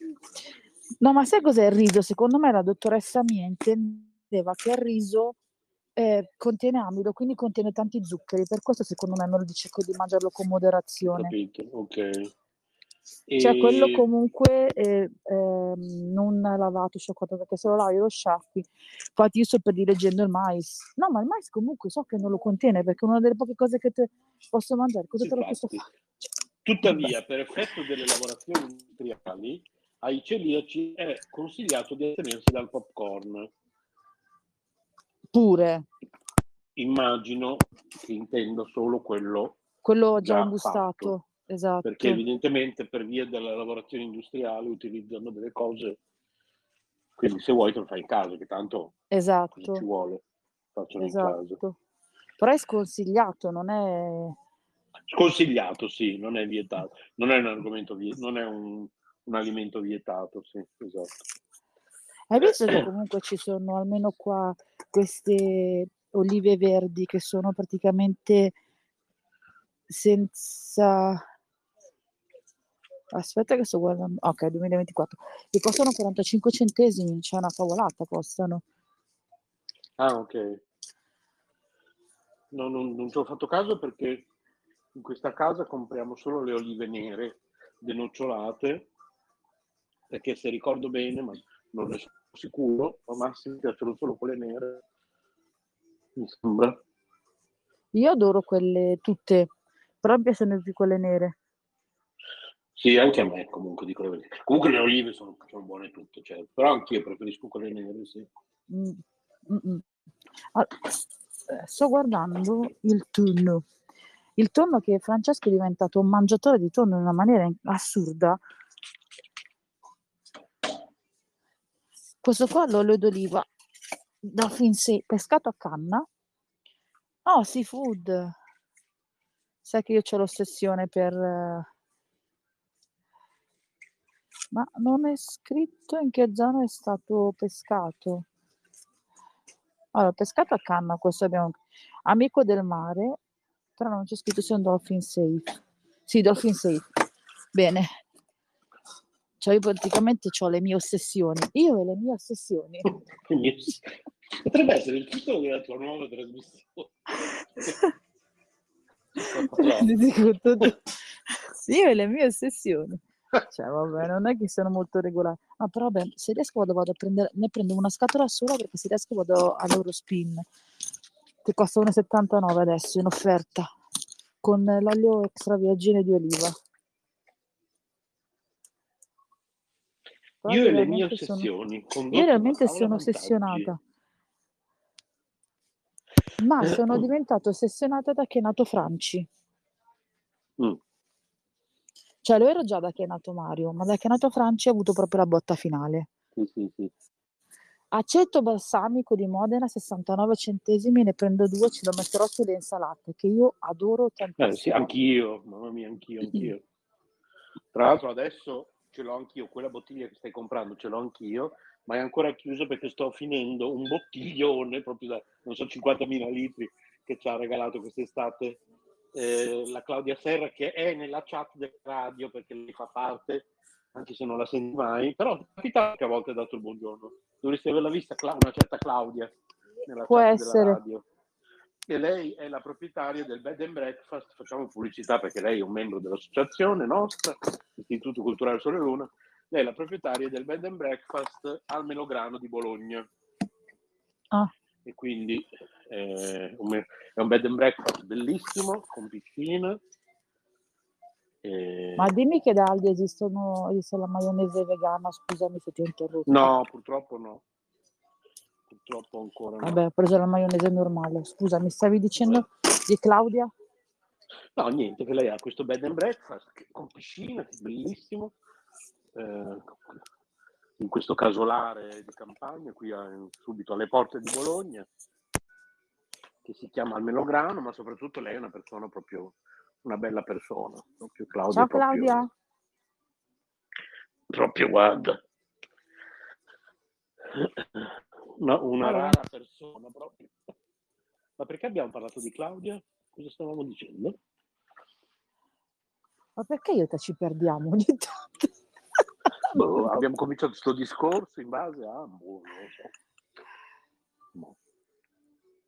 No, ma sai cos'è il riso? Secondo me la dottoressa mia intendeva che il riso eh, contiene amido, quindi contiene tanti zuccheri. Per questo secondo me me lo dice di mangiarlo con moderazione. Capito? Ok. Cioè, quello comunque eh, ehm, non lavato, sciacquato, perché se lo lavi lo sciacqui. Infatti io sto per dire leggendo il mais. No, ma il mais comunque so che non lo contiene, perché è una delle poche cose che te posso mangiare. Cosa te lo posso fare? Cioè, Tuttavia, per effetto delle lavorazioni industriali, ai celiaci è consigliato di astenersi dal popcorn. Pure, Immagino che intenda solo quello, quello già fatto. Esatto. perché evidentemente per via della lavorazione industriale utilizzano delle cose, quindi se vuoi te lo fai in casa, che tanto cosa ci Esatto. vuole. facciano in casa. Esatto. Però è sconsigliato, non è... Sconsigliato, sì, non è vietato, non è un argomento vietato, non è un, un alimento vietato, sì, esatto. Hai visto che comunque ci sono almeno qua queste olive verdi che sono praticamente senza... Aspetta che sto guardando. Ok, 2024. Che costano 45 centesimi, c'è una cavolata, costano. Ah, ok. No, non, non ci ho fatto caso perché in questa casa compriamo solo le olive nere denocciolate, perché se ricordo bene, ma non ne sono sicuro, a Massimo piacciono solo quelle nere, mi sembra. Io adoro quelle tutte, però mi piacciono più quelle nere. Sì, anche a me comunque dico la verità. Comunque le olive sono, sono buone tutte, certo. però anch'io preferisco quelle nere, sì. Mm, mm, mm. Ah, eh, sto guardando il tonno. Il tonno che Francesco è diventato un mangiatore di tonno in una maniera assurda. Questo qua è l'olio d'oliva da Finsè, pescato a canna. Oh, seafood. Sai che io ho l'ossessione per... Ma non è scritto in che zona è stato pescato. Allora, pescato a canna, questo abbiamo. Amico del mare, però non c'è scritto se è un dolphin safe. Sì, dolphin safe. Bene. Cioè, io praticamente ho le mie ossessioni. Io e le mie ossessioni. (laughs) Potrebbe essere il titolo della tua nuova trasmissione. (laughs) Sì, io e le mie ossessioni. Cioè, vabbè, non è che sono molto regolare. Ah, però, vabbè, se riesco vado, vado a prendere, ne prendo una scatola sola perché se riesco vado all'Eurospin, che costa 1,79 adesso in offerta, con l'olio extravergine di oliva. Però Io e le mie sono- ossessioni. condotto Io realmente sono Vantaggi. ossessionata. Ma sono (clears throat) diventata ossessionata da che è nato Franci. Mm. Cioè, lo ero già da che è nato Mario, ma da che è nato Franci ha avuto proprio la botta finale. Sì, sì, sì. Aceto balsamico di Modena, 69 centesimi, ne prendo due, ce lo metterò sulle insalate, che io adoro Eh, sì, tantissimo. anch'io, mamma mia, anch'io, (clears throat) anch'io. Tra l'altro adesso ce l'ho anch'io, quella bottiglia che stai comprando ce l'ho anch'io, ma è ancora chiuso perché sto finendo un bottiglione proprio da, non so, 50.000 litri che ci ha regalato quest'estate eh, la Claudia Serra che è nella chat del radio perché lei fa parte, anche se non la senti mai, però capita che a volte ha dato il buongiorno. Dovresti averla vista Cla- una certa Claudia nella Può chat essere. della radio. E lei è la proprietaria del Bed and Breakfast, facciamo pubblicità perché lei è un membro dell'associazione nostra, Istituto Culturale Sole Luna, lei è la proprietaria del Bed and Breakfast al Melograno di Bologna. Ah. E quindi eh, è un bed and breakfast bellissimo, con piscina. E- Ma dimmi che da Aldi esistono, esiste la maionese vegana, scusami se ti ho interrotto. No, purtroppo no. Purtroppo ancora no. Vabbè, ho preso la maionese normale. Scusa, mi stavi dicendo di Claudia? No, niente, che lei ha questo bed and breakfast con piscina, bellissimo, eh, in questo casolare di campagna, qui a- subito alle porte di Bologna, che si chiama Almelograno, ma soprattutto lei è una persona proprio, una bella persona. Proprio Claudia, Ciao è proprio- Claudia. Proprio, guarda, una, una Allora. rara persona proprio. Ma perché abbiamo parlato di Claudia? Cosa stavamo dicendo? Ma perché io te ci perdiamo ogni tanto? Boh, abbiamo cominciato questo discorso in base a... boh, non lo so. No,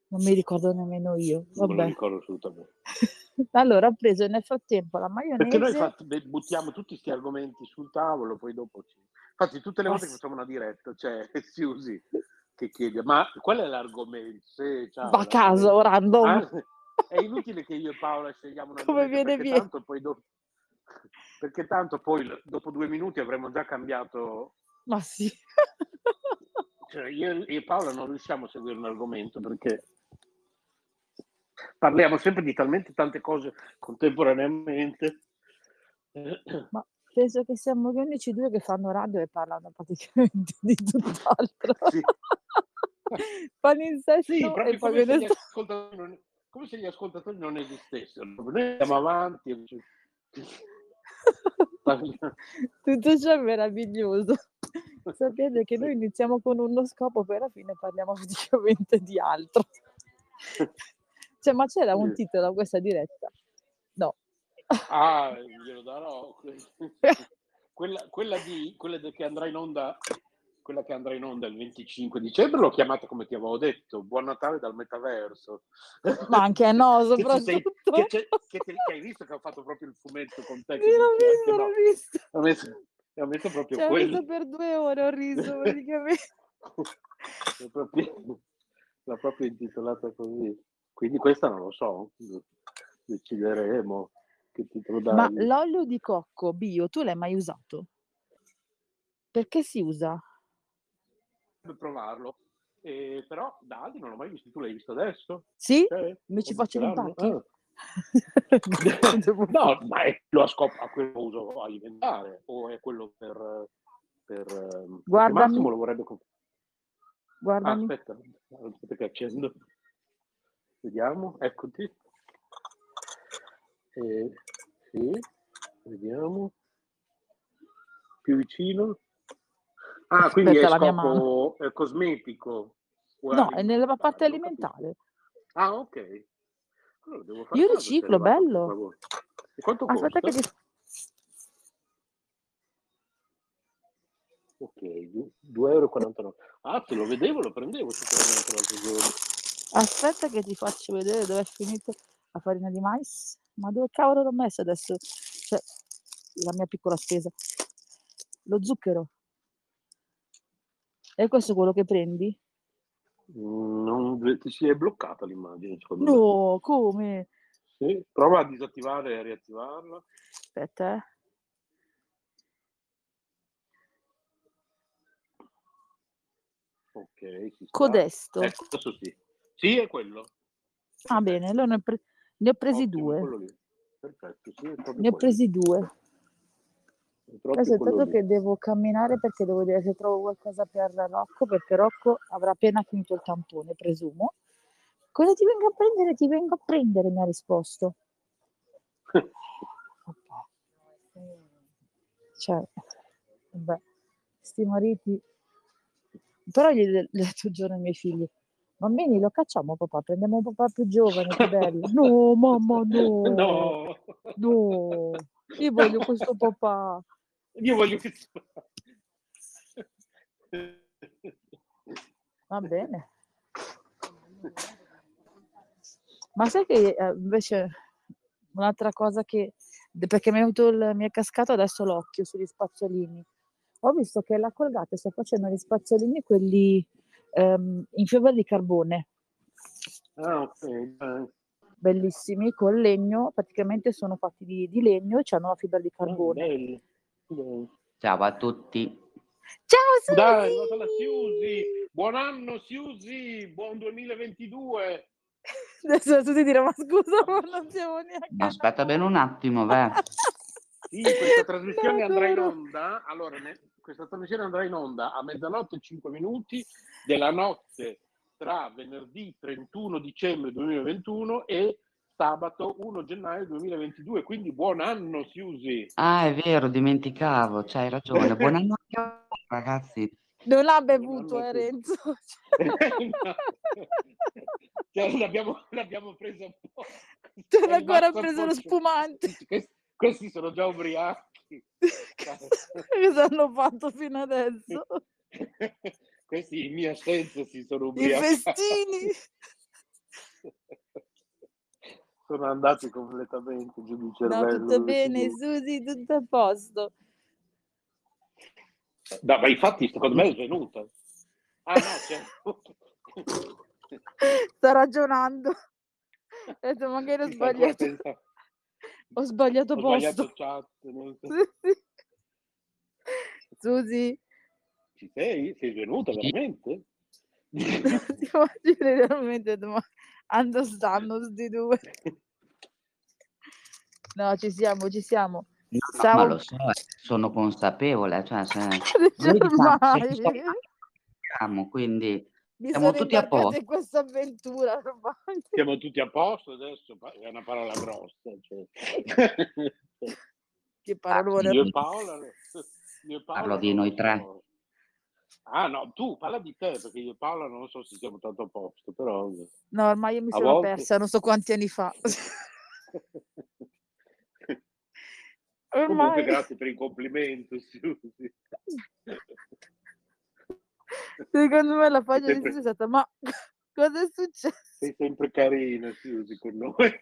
Non mi ricordo nemmeno io. non me lo Vabbè. ricordo assolutamente. (laughs) Allora ho preso nel frattempo la Perché noi maionese. fat- beh, buttiamo tutti questi argomenti sul tavolo, poi dopo ci... Infatti tutte le volte che facciamo una diretta (laughs) c'è Siusi che chiede, ma qual è l'argomento? Sì, ciao, Va a caso, random. Ah, è inutile che io e Paola scegliamo un (laughs) Come viene via. tanto poi dopo... Perché tanto poi dopo due minuti avremo già cambiato Ma sì. (laughs) Cioè, io e Paola non riusciamo a seguire un argomento perché parliamo sempre di talmente tante cose contemporaneamente. Ma penso che siamo gli unici due che fanno radio e parlano praticamente di tutt'altro. Sì. palinsesto Sì, e poi come come se gli ascoltatori non esistessero. Noi andiamo avanti. (laughs) Tutto ciò è meraviglioso. (laughs) Sapete che noi iniziamo con uno scopo, poi alla fine parliamo (laughs) praticamente di altro. Cioè, ma c'era un titolo a questa diretta? No. Ah, glielo darò. Quella, quella, di, quella che andrà in onda quella che andrà in onda il 25 dicembre l'ho chiamata come ti avevo detto Buon Natale dal metaverso Ma anche no, (laughs) che, sei- soprattutto. che, che te- che hai visto che ho fatto proprio il fumetto con te che Sì, l'ho visto, no. l'ho visto. ho messo, ho messo proprio Cioè, ho quello visto per due ore, ho riso (laughs) praticamente. L'ho proprio, l'ho proprio intitolata così quindi questa non lo so decideremo che titolo Ma dargli l'olio di cocco bio, tu l'hai mai usato? Perché si usa? Per provarlo Eh, però da Aldi non l'ho mai visto tu l'hai visto adesso? Sì? Cioè, Mi ci faccio. Devo- (laughs) No, ma è lo scopo a quello uso alimentare o è quello per, per ehm. Massimo lo vorrebbe ah, Guardami. aspetta, aspetta che accendo. Vediamo, eccoti. Eh, sì, vediamo. Più vicino. Ah, quindi è scopo eh, cosmetico. No, è nella parte non capisco. alimentare. Ah, ok. Allora Io è riciclo, bello. E quanto Aspetta costa? che ti... Ok, 2,49 euro. Ah, se lo vedevo lo prendevo sicuramente l'altro giorno. Aspetta che ti faccio vedere dove è finita la farina di mais. Ma dove cavolo l'ho messa adesso? Cioè, la mia piccola spesa. Lo zucchero. E questo è quello che prendi? Mm, Non, ti si è bloccata l'immagine, secondo me. No, come? Sì, prova a disattivare e a riattivarla. Aspetta, eh. Ok. Codesto. Ecco, adesso sì. Sì, è quello. Ah, bene, allora ne ho, pre- ne ho presi Ottimo, due. Perfetto, sì, è Ne ho quello. presi due. È proprio Adesso è quello tanto lì. che devo camminare perché devo vedere se trovo qualcosa per Rocco, perché Rocco avrà appena finito il tampone, presumo. Cosa ti vengo a prendere? Ti vengo a prendere, mi ha risposto. (laughs) Cioè, vabbè, sti mariti. Però gli ho detto un giorno ai miei figli, bambini lo cacciamo papà, prendiamo un papà più giovane, più bello. (laughs) No, mamma, no. No, No, io voglio questo papà. Io voglio che Va bene. Ma sai che eh, invece un'altra cosa che perché mi è venuto il, mi è cascato adesso l'occhio sugli spazzolini. Ho visto che la Colgate sta facendo gli spazzolini quelli ehm, in fibra di carbone, Ah, ok. bellissimi, con legno, praticamente sono fatti di, di legno e hanno la fibra di Ah, carbone. bello. Ciao a tutti. Ciao Dai, Susi! nota la Siusi! Buon anno Siusi! Buon 2022! (laughs) Adesso tu ti dirà, ma scusa, ma non siamo neanche... Aspetta bene un attimo, beh. (laughs) Sì, questa trasmissione andrà in onda. Allora, ne- questa trasmissione andrà in onda a mezzanotte e 5 minuti della notte tra venerdì 31 dicembre 2021 e sabato 1 gennaio 2022. Quindi buon anno, Siusi! Ah, è vero, dimenticavo, c'hai ragione. Buon (laughs) anno anche a voi, ragazzi. Non ha bevuto, (laughs) eh. Renzo. (laughs) Cioè, l'abbiamo, l'abbiamo presa un po'. Non è ha ancora preso lo spumante. Questi, questi sono già ubriachi. Cosa hanno fatto fino adesso? questi in mia assenza si sono I ubriacati. festini. Sono andati completamente giù di No, cervello. tutto questi bene. Susi, tutto a posto. No, ma infatti secondo me è svenuta. Ah no, certo. (laughs) Sto ragionando. Ho detto, magari ho sbagliato. Ho sbagliato Ho sbagliato posto. chat. non. Sì, sì. Susi, Ci sei? Sei svenuta veramente? (laughs) ti immagini realmente, ma ando stanno sti due. No, ci siamo, ci siamo. No, no, Stavo- ma lo so, eh, sono consapevole, cioè se (laughs) diciamo, quindi Mi Siamo sono tutti a posto. in questa avventura ormai. Siamo tutti a posto adesso, è una parola grossa. Cioè. (laughs) Che parolone. Io e Paola, io e Paola Parlo di noi tre. Ah no, tu parla di te, perché io e Paola non so se siamo tanto a posto, però... No, ormai io mi A sono volte- persa, non so quanti anni fa. (laughs) Comunque Ormai, (laughs) grazie per il complimento, Susi. secondo me la pagina di Sempre- Susi è stata, ma (laughs) cosa è successo? Sei sempre carina, Susi, con noi.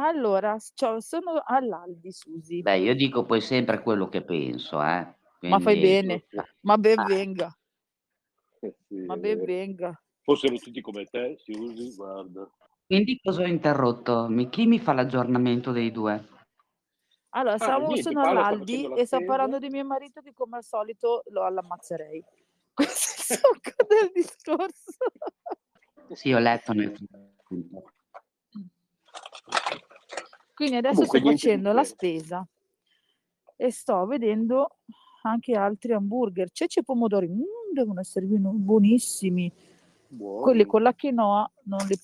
Allora, cioè, sono all'Aldi, Susi. Beh, io dico poi sempre quello che penso, eh. Ma fai Quindi- bene, ma ben Ah. venga, Eh sì, ma ben venga. Fossero tutti come te, Susi, guarda. Quindi cosa ho interrotto? Chi mi fa l'aggiornamento dei due? Allora, Ah, siamo, niente, sono all'Aldi e spesa. parlando di mio marito che come al solito lo all'ammazzerei. (laughs) Questo è il succo del discorso. Sì, ho letto nel. Quindi adesso Comunque, sto niente facendo la spesa e sto vedendo anche altri hamburger. Ceci e pomodori, mm, devono essere buoni- buonissimi. Buono. Quelli con la quinoa non li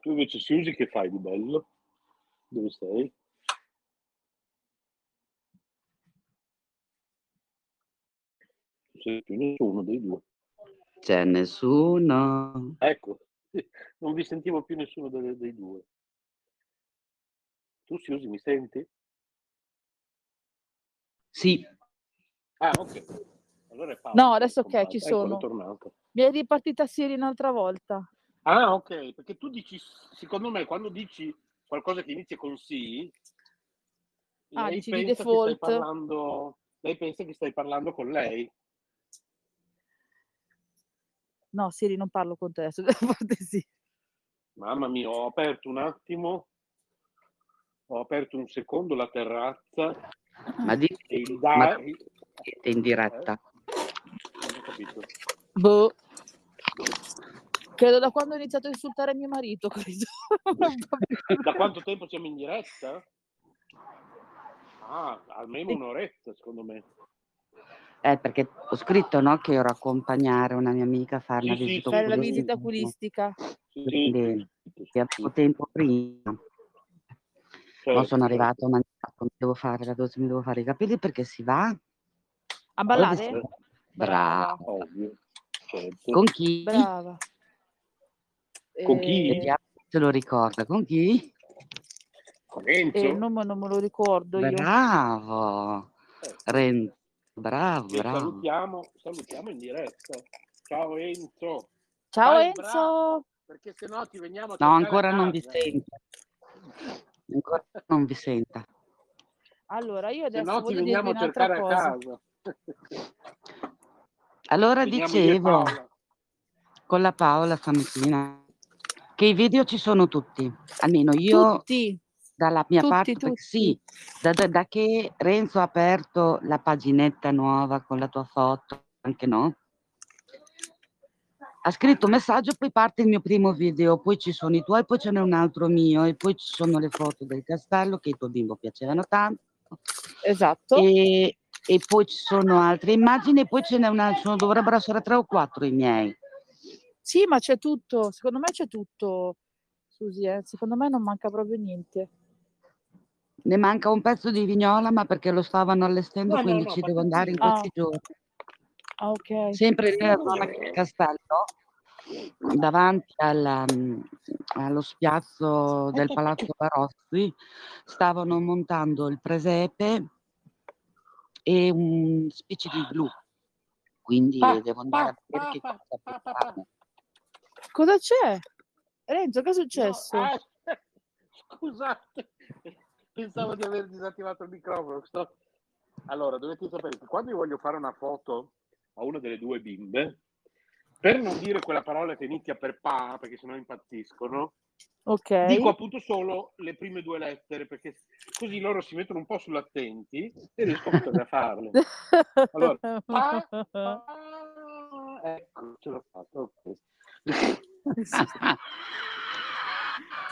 Tu invece, Susi, che fai di bello? Dove sei? Più nessuno dei due. C'è nessuno. Ecco, (laughs) non vi sentivo più nessuno dei, dei due. Tu, Susi, mi senti? Sì, Ah, ok. Allora è Paola No, adesso ok, ci Ecco, sono. tornata. Mi è ripartita Siri un'altra volta. Ah, ok, perché tu dici, secondo me, quando dici qualcosa che inizia con sì, Ah, lei dici di pensa che stai default? parlando, lei pensa che stai parlando con lei. No, Siri, non parlo con te adesso, (laughs) cortesia. Mamma mia, ho aperto un attimo, ho aperto un secondo la terrazza ma di e il ma da... il- siete in diretta. Non ho capito. Boh. Credo da quando ho iniziato a insultare mio marito. (laughs) Da quanto tempo siamo in diretta? Ah, almeno un'oretta, secondo me. Eh, perché ho scritto, no, che ero accompagnare una mia amica a fare Sì, una sì, visita sì, Fare la sì. visita oculistica. oculistica. Sì, Quindi sì, tempo prima. Poi certo, sono arrivata, ho mangiato, mi devo fare la dose, mi devo fare i capelli perché si va. A ballare? si va? Brava. Bravo. Ovvio, certo. Con chi? Brava. Con chi? Eh, se lo ricorda. Con chi? Con eh, Enzo? il nome non me lo ricordo io. Bravo. Eh, Renzo. Bravo, che bravo. salutiamo, salutiamo in diretta. Ciao Enzo. Ciao Fai Enzo. bravo, perché se no ti veniamo a No, ancora non vi casa. sento. Ancora non vi senta. Allora, io adesso no ti voglio dirvi un'altra cercare a cosa. casa. Allora e dicevo Paola. con la Paola stamattina che i video ci sono tutti, almeno io Tutti. dalla mia Tutti, parte, tutti. sì, da, da- da che Renzo ha aperto la paginetta nuova con la tua foto, anche no? Ha scritto un messaggio, poi parte il mio primo video, poi ci sono i tuoi, poi ce n'è un altro mio e poi ci sono le foto del castello che ai tuoi bimbo piacevano tanto Esatto. e, e poi ci sono altre immagini e poi ce n'è una, sono, dovrebbero essere tre o quattro i miei. Sì, ma c'è tutto. Secondo me c'è tutto, Susi. eh. Secondo me non manca proprio niente. Ne manca un pezzo di vignola, ma perché lo stavano allestendo, No, no, quindi no, ci ma devo andare in questi Ah. giorni. Ah, ok. Sempre nella zona del castello, davanti alla, mm, allo spiazzo del Palazzo Barozzi, stavano montando il presepe e un specie di blu. Quindi Pa, devo andare a pa, vedere che pa, cosa pa, pa, pa. preparano. Cosa c'è? Renzo, che è successo? No, ah, (laughs) scusate, pensavo di aver disattivato il microfono. sto- Allora, dovete sapere che quando io voglio fare una foto a una delle due bimbe, per non dire quella parola che inizia per pa, perché sennò impazziscono, Ok. dico appunto solo le prime due lettere, perché così loro si mettono un po' sull'attenti e riescono a farle. (laughs) Allora, pa, pa, ecco, ce l'ho fatta. ok.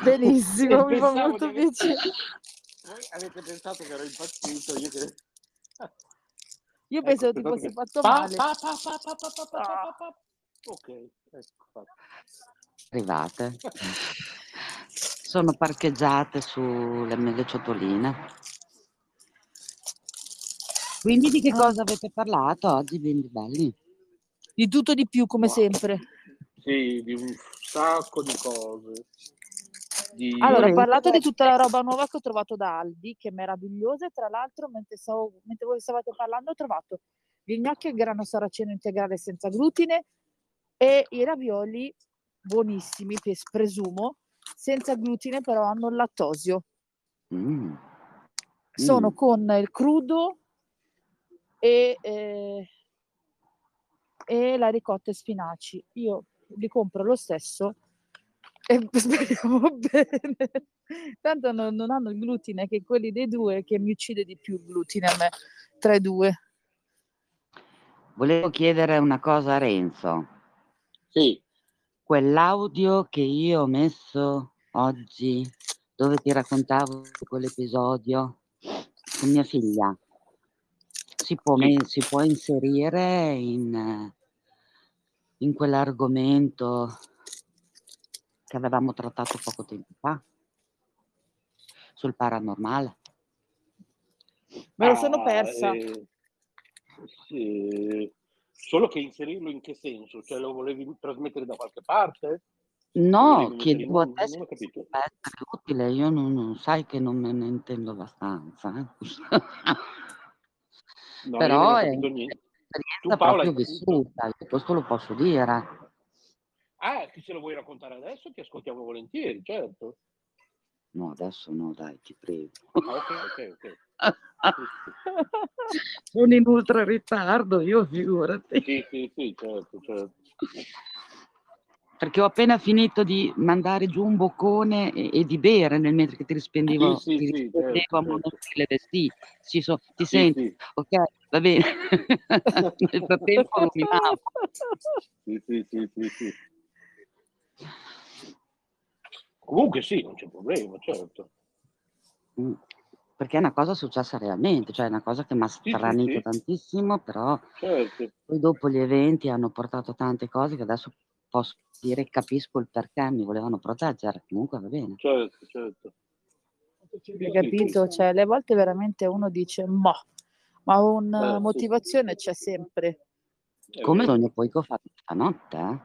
Benissimo, mi fa molto piacere. Voi avete pensato che ero impazzito, io che... Io penso ecco, tipo si fatto male. Ok, ecco Arrivate. (laughs) Sono parcheggiate sulle mie ciotoline. Quindi di che ah. cosa avete parlato oggi, bimbi belli? Di tutto di più, come wow. sempre. Sì, di un sacco di cose. Di... Allora, ho parlato di tutta la roba nuova che ho trovato da Aldi, che è meravigliosa, tra l'altro, mentre, stavo- mentre voi stavate parlando, ho trovato gli gnocchi al grano saraceno integrale senza glutine e i ravioli buonissimi, pes- presumo, senza glutine, però hanno il lattosio. Mm. Sono Mm. con il crudo e, eh, e la ricotta e spinaci. Io li compro lo stesso e (laughs) speriamo bene. Tanto non, non hanno il glutine, che quelli dei due che mi uccide di più il glutine a me, tra i due. Volevo chiedere una cosa a Renzo. Sì, Quell'audio che io ho messo oggi, dove ti raccontavo di quell'episodio con mia figlia, si può, si può inserire in, eh, in quell'argomento che avevamo trattato poco tempo fa sul paranormale? Me lo sono Ah, persa. eh, sì. Solo che inserirlo in che senso? Cioè lo volevi trasmettere da qualche parte? No, chiedevo a Non, te se essere utile, io non, non- sai che non me ne intendo abbastanza. eh. No, Però è un'esperienza proprio vissuta, questo lo posso dire. Ah, che se lo vuoi raccontare adesso ti ascoltiamo volentieri, certo. No, adesso no, dai, ti prego. Ah, ok, ok, ok. (laughs) Sono in ultra ritardo, io figurati. sì, sì, sì, certo, certo. Perché ho appena finito di mandare giù un boccone e, e di bere nel mentre che ti rispondevo, Sì, sì, ti sì, rispondevo a certo, certo. Sì, ci so- ti Sì, senti, sì, ok, va bene. (laughs) nel frattempo ruminavo. (laughs) sì, sì, sì, sì, sì. Comunque sì, non c'è problema, certo. Mm, Perché è una cosa successa realmente, cioè è una cosa che mi ha Sì, sì, stranito sì, tantissimo, però certo. poi dopo gli eventi hanno portato tante cose che adesso posso dire capisco il perché mi volevano proteggere, comunque va bene. Certo, certo. Hai capito? Cioè, alle volte veramente uno dice, ma, ma una Eh, sì, motivazione c'è sempre. Come sogno poi che ho fatto stanotte, eh?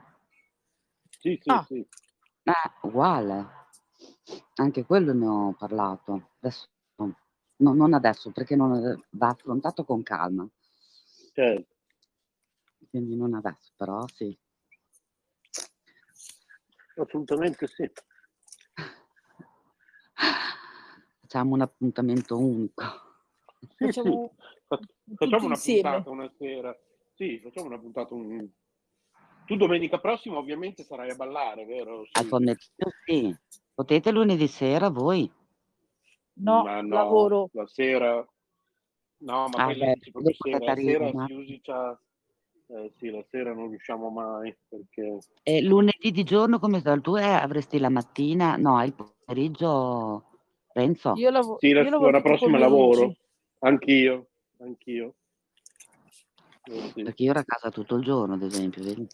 Sì, sì, Ah, sì. Eh, uguale. Anche quello ne ho parlato. Adesso, no, non adesso, perché non, va affrontato con calma. Certo. Quindi non adesso, però sì. Assolutamente sì. Facciamo un appuntamento unico. Sì, sì. facciamo tutti una insieme. puntata una sera. Sì, facciamo una puntata un... Tu domenica prossima ovviamente sarai a ballare, vero? Al Sì. pomeriggio sì. Potete lunedì sera voi? No, Ma no, lavoro. la sera... No, ma Ah, lei beh, sera. La sera Catarina. si usi già... Eh, sì, la sera non riusciamo mai perché... E lunedì di giorno come sta? Tu eh, avresti la mattina? No, il pomeriggio Renzo? Io, lavo- Sì, la io lavoro settimana prossima lavoro. Anch'io, anch'io. Eh, sì. Perché io ero a casa tutto il giorno, ad esempio, vedi?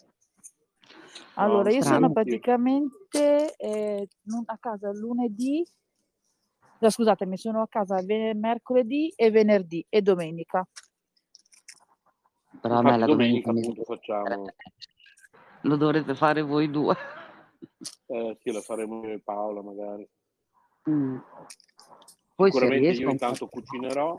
Allora, io sono praticamente eh, a casa lunedì, no, scusatemi, sono a casa mercoledì e venerdì e domenica. Però a me la domenica domenica facciamo... (laughs) lo dovrete fare voi due. Eh, sì, la faremo io e Paola magari. Mm. Poi se Sicuramente riesco, io intanto cucinerò.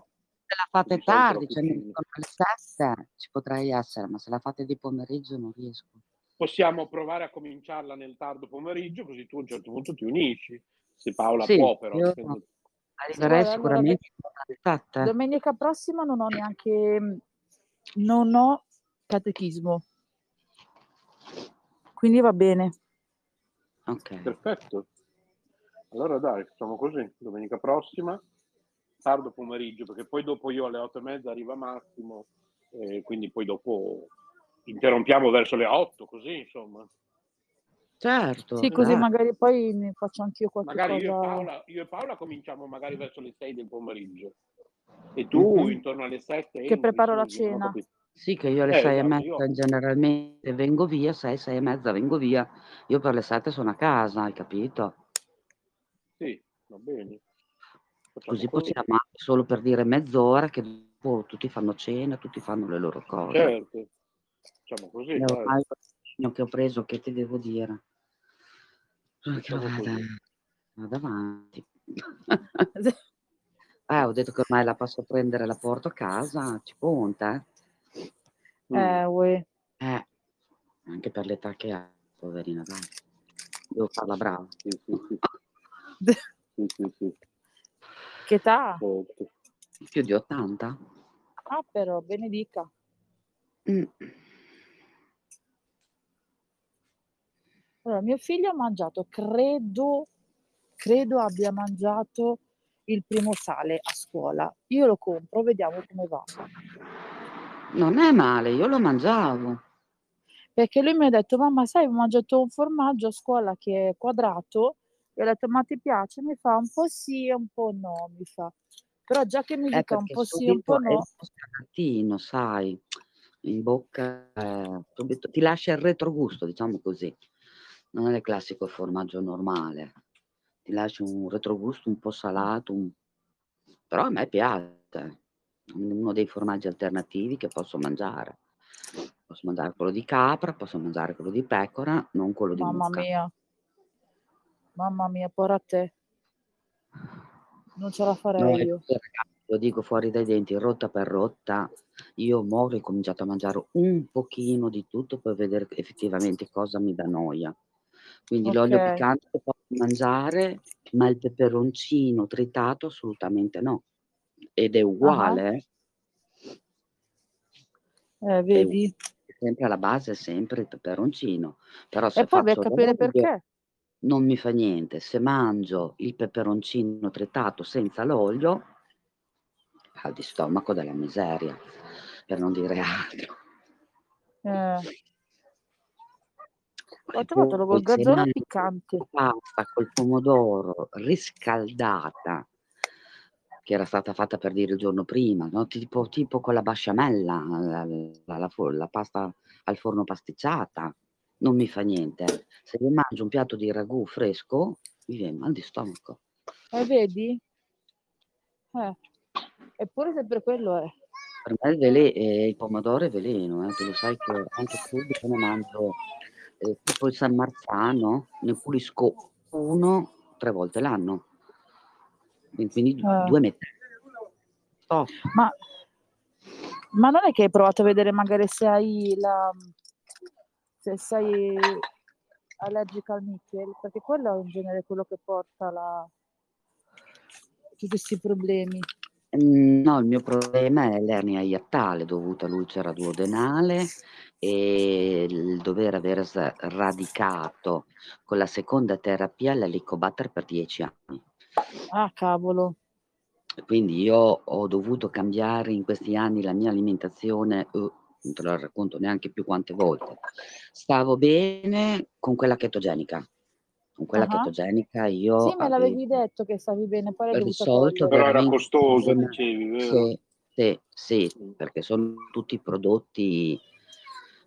se la fate tardi, cioè alle sette, ci potrei essere, ma se la fate di pomeriggio non riesco. Possiamo provare a cominciarla nel tardo pomeriggio, così tu a un certo punto ti unisci. Se Paola Sì, può, però. io allora, sicuramente sette. Domenica prossima non ho neanche, non ho catechismo, quindi va bene. Ok. Perfetto. Allora dai, facciamo così. Domenica prossima, tardo pomeriggio, perché poi dopo io alle otto e mezza arriva Massimo, e quindi poi dopo interrompiamo verso le otto, così insomma. Certo. Sì, così dai. magari poi ne faccio anch'io qualche Magari io e, cosa. Paola, io e Paola cominciamo magari verso le sei del pomeriggio. E tu Mhm. intorno alle 7 Che preparo la cena. Sì, che io alle Eh, 6 e guarda, io mezza generalmente vengo via, 6, 6 e mezza vengo via. Io per le 7 sono a casa, hai capito? sì, va bene. Facciamo Così così. possiamo solo per dire mezz'ora che dopo tutti fanno cena, tutti fanno le loro cose. Certo, facciamo così, il impegno che ho preso, che ti devo dire? Facciamo vada, vada avanti. (laughs) Eh, ho detto che ormai la posso prendere, la porto a casa, ci conta, eh? Mm. Eh, uè. Eh, anche per l'età che ha, poverina, dai. Devo farla brava. Sì, sì, sì. (laughs) Che età? Più di 80. Ah, però, benedica. Mm. Allora, mio figlio ha mangiato, credo, credo abbia mangiato il primo sale a scuola. Io lo compro, vediamo come va. Non è male, io lo mangiavo. Perché lui mi ha detto, mamma, sai, ho mangiato un formaggio a scuola che è quadrato. E ho detto, ma ti piace? Mi fa un po' sì e un po' no, mi fa. Però già che mi Eh, dica un po' sì e un po' è no, un po' scarlatino, sai, in bocca, eh, subito ti lascia il retrogusto, diciamo così. Non è il classico formaggio normale, ti lascia un retrogusto un po' salato, un- però a me piace. È uno dei formaggi alternativi che posso mangiare. Posso mangiare quello di capra, posso mangiare quello di pecora, non quello di mamma mucca. mia, mamma mia, porra te, non ce la No, farei è io. ragazzi, lo dico fuori dai denti, rotta per rotta, io mo ho cominciato a mangiare un pochino di tutto per vedere effettivamente cosa mi dà noia. Quindi l'olio piccante lo posso mangiare, ma il peperoncino tritato assolutamente no. Ed è ah, uguale, eh, eh, è u- vedi? sempre alla base è sempre il peperoncino. Però E se poi vai a faccio capire l'olio perché. non mi fa niente. Se mangio il peperoncino tritato senza l'olio, al di stomaco della miseria, per non dire (laughs) altro. Eh, ho trovato se gorgonzola piccante. la pasta col pomodoro riscaldata, che era stata fatta per dire il giorno prima, no? tipo, tipo con la basciamella, la, la- la la pasta al forno pasticciata, non mi fa niente. Se io mangio un piatto di ragù fresco, mi viene mal di stomaco. Eh, vedi? Eh, eppure sempre quello è. Per me il, vele- eh, il pomodoro è veleno, eh, tu lo sai che anche tu quando mangio eh, tipo il San Marzano, ne pulisco uno tre volte l'anno, quindi Eh, due metri. Stop. ma, ma non è che hai provato a vedere magari se hai la... se sei allergica al nickel? Perché quello è in genere quello che porta la... tutti questi problemi. Mm, No, il mio problema è l'ernia iattale dovuta all'ulcera duodenale e il dover aver radicato con la seconda terapia l'elicobatter per dieci anni. Ah, cavolo. Quindi io ho dovuto cambiare in questi anni la mia alimentazione, non te lo racconto neanche più quante volte. Stavo bene con quella chetogenica. Con quella Ah, chetogenica io Sì, me l'avevi detto che stavi bene, poi risolto. Però era problema. dicevi, vero? Sì, sì, sì, perché sono tutti prodotti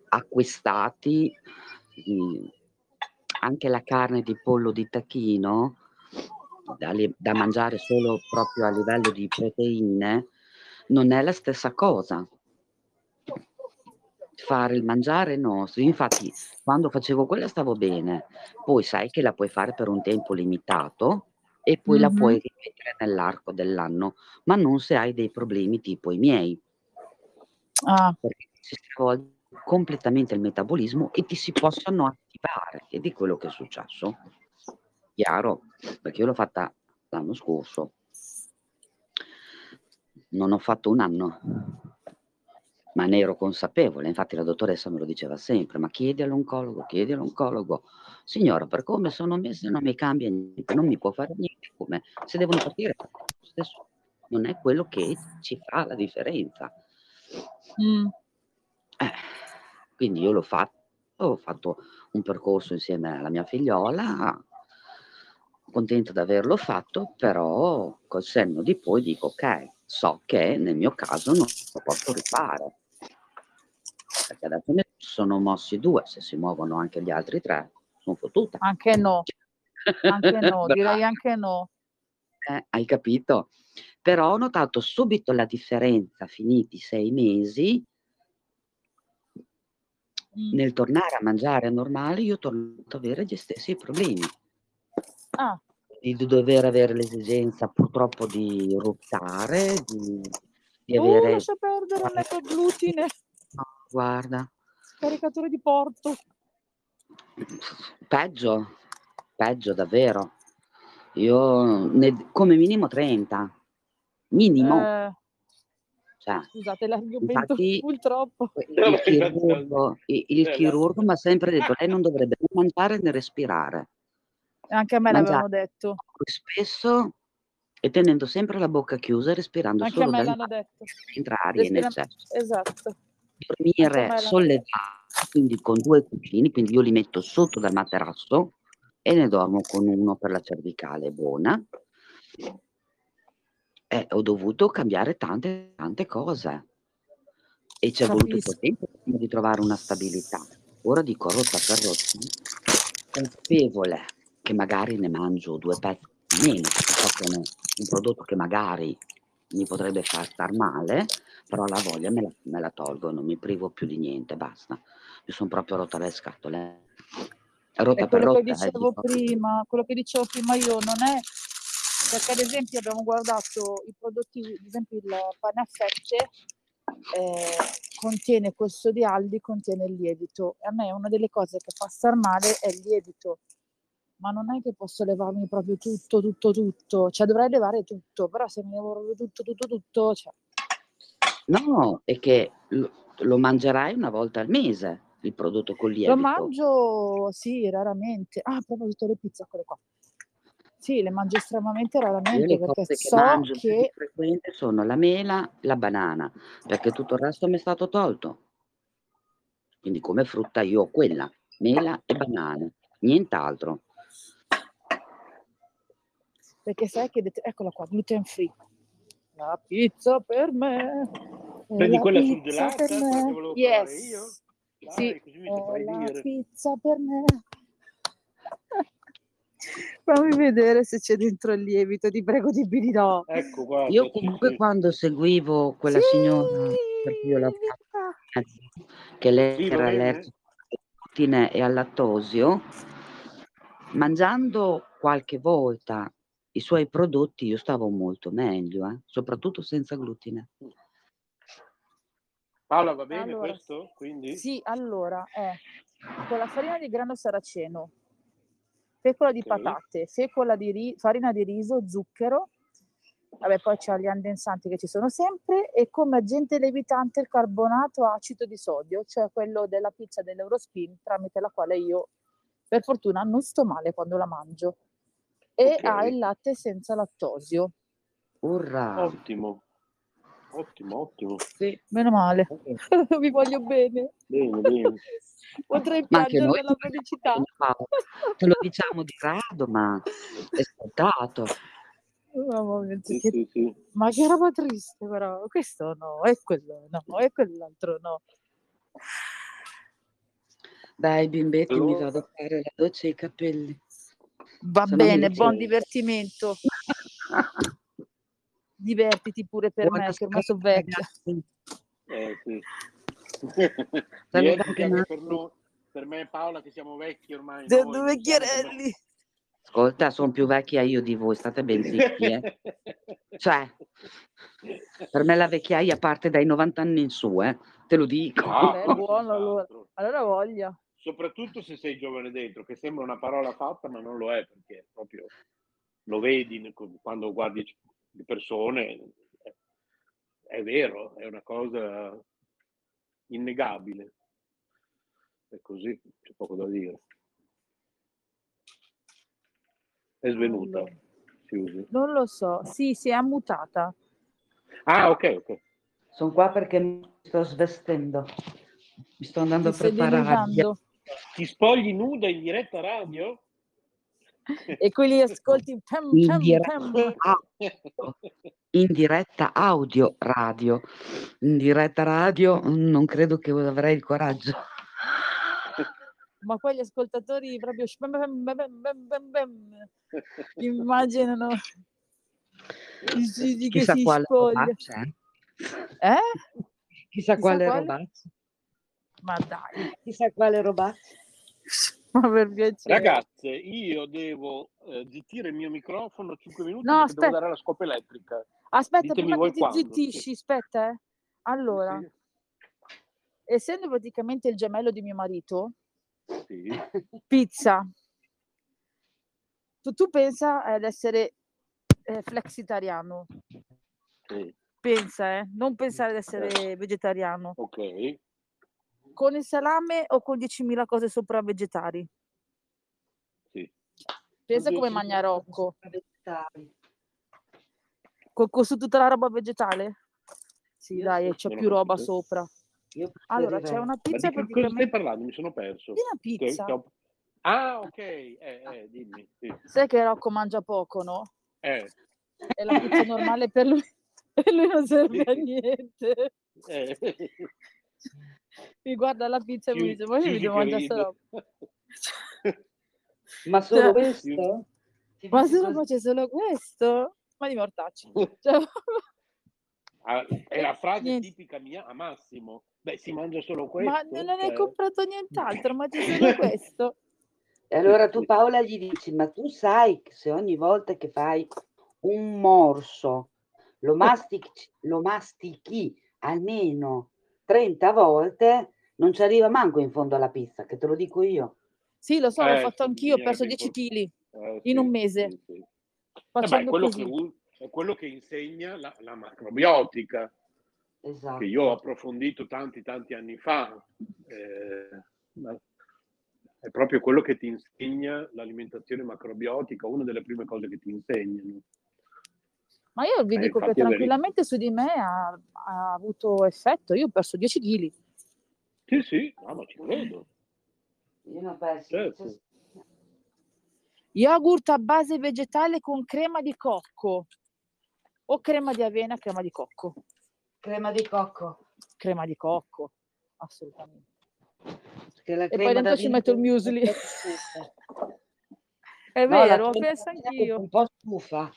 acquistati, anche la carne di pollo di tacchino, da, da mangiare solo proprio a livello di proteine, non è la stessa cosa. Fare il mangiare no, infatti quando facevo quella stavo bene, poi sai che la puoi fare per un tempo limitato e poi la puoi ripetere nell'arco dell'anno, ma non se hai dei problemi tipo i miei, Ah, perché si svolge completamente il metabolismo e ti si possono attivare ed è quello che è successo. Chiaro, perché io l'ho fatta l'anno scorso, non ho fatto un anno, ma ne ero consapevole, infatti la dottoressa me lo diceva sempre, ma chiedi all'oncologo, chiedi all'oncologo, signora, per come sono messe non mi cambia niente, non mi può fare niente, come se devono partire, stesso. non è quello che ci fa la differenza. mm. Eh, quindi io l'ho fatto, ho fatto un percorso insieme alla mia figliola, contenta di averlo fatto, però col senno di poi dico ok, so che nel mio caso non lo posso rifare. Perché adesso ne sono mossi due, se si muovono anche gli altri tre, sono fottuta. Anche no, anche no, (laughs) direi anche no. Eh, hai capito? Però ho notato subito la differenza, finiti sei mesi. Nel tornare a mangiare normale, io ho tornato ad avere gli stessi problemi. Ah, Di dover avere l'esigenza purtroppo di ruttare, di, di oh, avere... lascia perdere, metto glutine, No, guarda, caricatore di porto. peggio, peggio davvero. Io ne- come minimo 30, minimo. Eh, Cioè, scusate l'argomento infatti (laughs) purtroppo. (laughs) il chirurgo, il, il Eh, chirurgo mi ha sempre detto lei non dovrebbe né mangiare né respirare. Anche a me Mangiare l'avevano detto, spesso e tenendo sempre la bocca chiusa e respirando anche a solo me dal l'hanno detto. entra aria in Respira- eccesso. Esatto. Dormire sollevato, quindi con due cuscini, quindi io li metto sotto dal materasso e ne dormo con uno per la cervicale buona. E ho dovuto cambiare tante, tante cose e ci è voluto Capisco. tempo prima di trovare una stabilità. Ora dico rotta per rotta, consapevole che magari ne mangio due pezzi in meno, so che un- prodotto che magari mi potrebbe far star male, però la voglia me la, me la tolgo, non mi privo più di niente, basta. Mi sono proprio rotta le scatole. Rotta È per quello che rotta. eh, dicevo dico. prima, quello che dicevo prima io non è perché ad esempio abbiamo guardato i prodotti, ad esempio il pane a fette eh, contiene questo di Aldi, contiene il lievito e a me una delle cose che fa star male è il lievito, ma non è che posso levarmi proprio tutto, tutto, tutto, cioè dovrei levare tutto, però se mi levo proprio tutto, tutto, tutto, cioè, No, è che lo, lo mangerai una volta al mese, il prodotto con lo lievito. mangio, sì, raramente. Ah, proprio tutte le pizze, quelle qua. Sì, le mangio estremamente Io raramente le perché cose che so mangio più di che frequente sono la mela, la banana, perché tutto il resto mi è stato tolto. Quindi come frutta io ho quella, mela e banane, nient'altro. Perché sai che, det- eccola qua, gluten free. La pizza per me. la quella surgelata, che Yes. io? Dai, Sì, così mi è saprai la dire. pizza per me. Fammi vedere se c'è dentro il lievito, ti prego di di no. Ecco, guarda. Io sì, comunque sì. quando seguivo quella signora per cui io mezzo, che lei Sì, era allergica al glutine e al lattosio, mangiando qualche volta i suoi prodotti io stavo molto meglio, eh, soprattutto senza glutine. Paola, va bene Allora, questo? Quindi? Sì, allora, è con la farina di grano saraceno, fecola di Ok. patate, fecola di ri- farina di riso, zucchero, vabbè poi c'è gli andensanti che ci sono sempre e come agente lievitante il carbonato acido di sodio, cioè quello della pizza dell'Eurospin tramite la quale io per fortuna non sto male quando la mangio e Ok. ha il latte senza lattosio. Urra! Ottimo. Ottimo, ottimo. Sì. Meno male, (laughs) vi voglio bene. Bene, bene. (laughs) Potrei piangere ti felicità. (laughs) Te lo diciamo di rado, ma è scontato. Mamma mia, Sì, che- sì, sì. Ma che roba triste però, questo no, e quello no, e quell'altro no. Dai, bimbetti, mi Allora. vado a fare la doccia e i capelli. Va Se no mi bene, buon divertimento, divertiti pure per Buona me che ormai sono vecchia. Eh, sì. (laughs) Per, noi, per me e Paola che siamo vecchi ormai. Due noi, vecchierelli. Ascolta, sono più vecchia io di voi, state ben zitti, eh. (laughs) Cioè, per me la vecchiaia parte dai 90 anni in su, eh. Te lo dico. Ah, Beh, buono allora. Allora voglia. Soprattutto se sei giovane dentro, che sembra una parola fatta, ma non lo è, perché proprio lo vedi quando guardi le persone, è, è vero, è una cosa innegabile. È così, c'è poco da dire. È svenuta. Susi. Non lo so, sì, si è ammutata. Ah, ok, ok. Sono qua perché mi sto svestendo. Mi sto andando Ti a preparare. Ti spogli nuda in diretta radio? (laughs) E quelli ascolti pem, In diretta. Ah, in diretta audio radio. In diretta radio non credo che avrei il coraggio. Ma poi gli ascoltatori proprio immaginano il (laughs) Gigi che Chissà si quale spoglia. eh. Eh? Chissà Chissà quale quale? robaccia. Ma dai, Chissà quale robaccia. (laughs) ma per piacere. Ragazze, io devo eh, zittire il mio microfono 5 minuti No, aspetta. devo dare la scopa elettrica. Aspetta, Ditemi prima che ti quando, zittisci, sì. aspetta, eh. Allora, Sì, essendo praticamente il gemello di mio marito, sì. pizza. Tu, tu pensa ad essere eh, flexitariano, sì. pensa, eh, non pensare ad essere vegetariano. Ok. Con il salame o con 10.000 cose sopra vegetari? Sì. Pensa come mangia Rocco. Con, con su tutta la roba vegetale? Sì, dai, sì, c'è più roba capito. sopra. Io Allora, c'è una Ma pizza di che cosa stai parlando? Mi sono perso. di una pizza. che ho- Ah, ok. Eh, eh, dimmi. Sì. Sai che Rocco mangia poco, no? Eh, E la pizza normale per lui, (laughs) per lui non serve a Sì. niente. eh. (laughs) Mi guarda la pizza e mi dice, ma io mi devo mangiare sta (laughs) roba. Ma solo Cioè- questo? Ti Ma se così? faccio solo questo? Ma di mortacci. (laughs) Cioè, (laughs) Ah, è la frase Niente. tipica mia a Massimo. Beh, si mangia solo questo. ma non hai cioè. comprato nient'altro, mangi solo questo. E allora tu Paola gli dici, ma tu sai che se ogni volta che fai un morso lo mastichi, lo mastichi almeno 30 volte, non ci arriva manco in fondo alla pizza, che te lo dico io. Sì, lo so, l'ho Eh, fatto sì, anch'io, ho perso che 10 impor- kg Eh, in sì, un mese, sì, sì. Eh beh, quello che, è quello che insegna la, la macrobiotica, Esatto. che io ho approfondito tanti tanti anni fa. eh, è proprio quello che ti insegna l'alimentazione macrobiotica, una delle prime cose che ti insegnano. Ma io vi Eh, dico che tranquillamente su di me ha, ha avuto effetto. Io ho perso 10 kg. Sì, sì, no, ma ci credo. Io ne ho persi- Certo. Yogurt a base vegetale con crema di cocco. O crema di avena, crema di cocco. Crema di cocco. Crema di cocco, assolutamente. E poi dentro ci metto il muesli. È (laughs) No, vero, penso anch'io. Un po' stufa.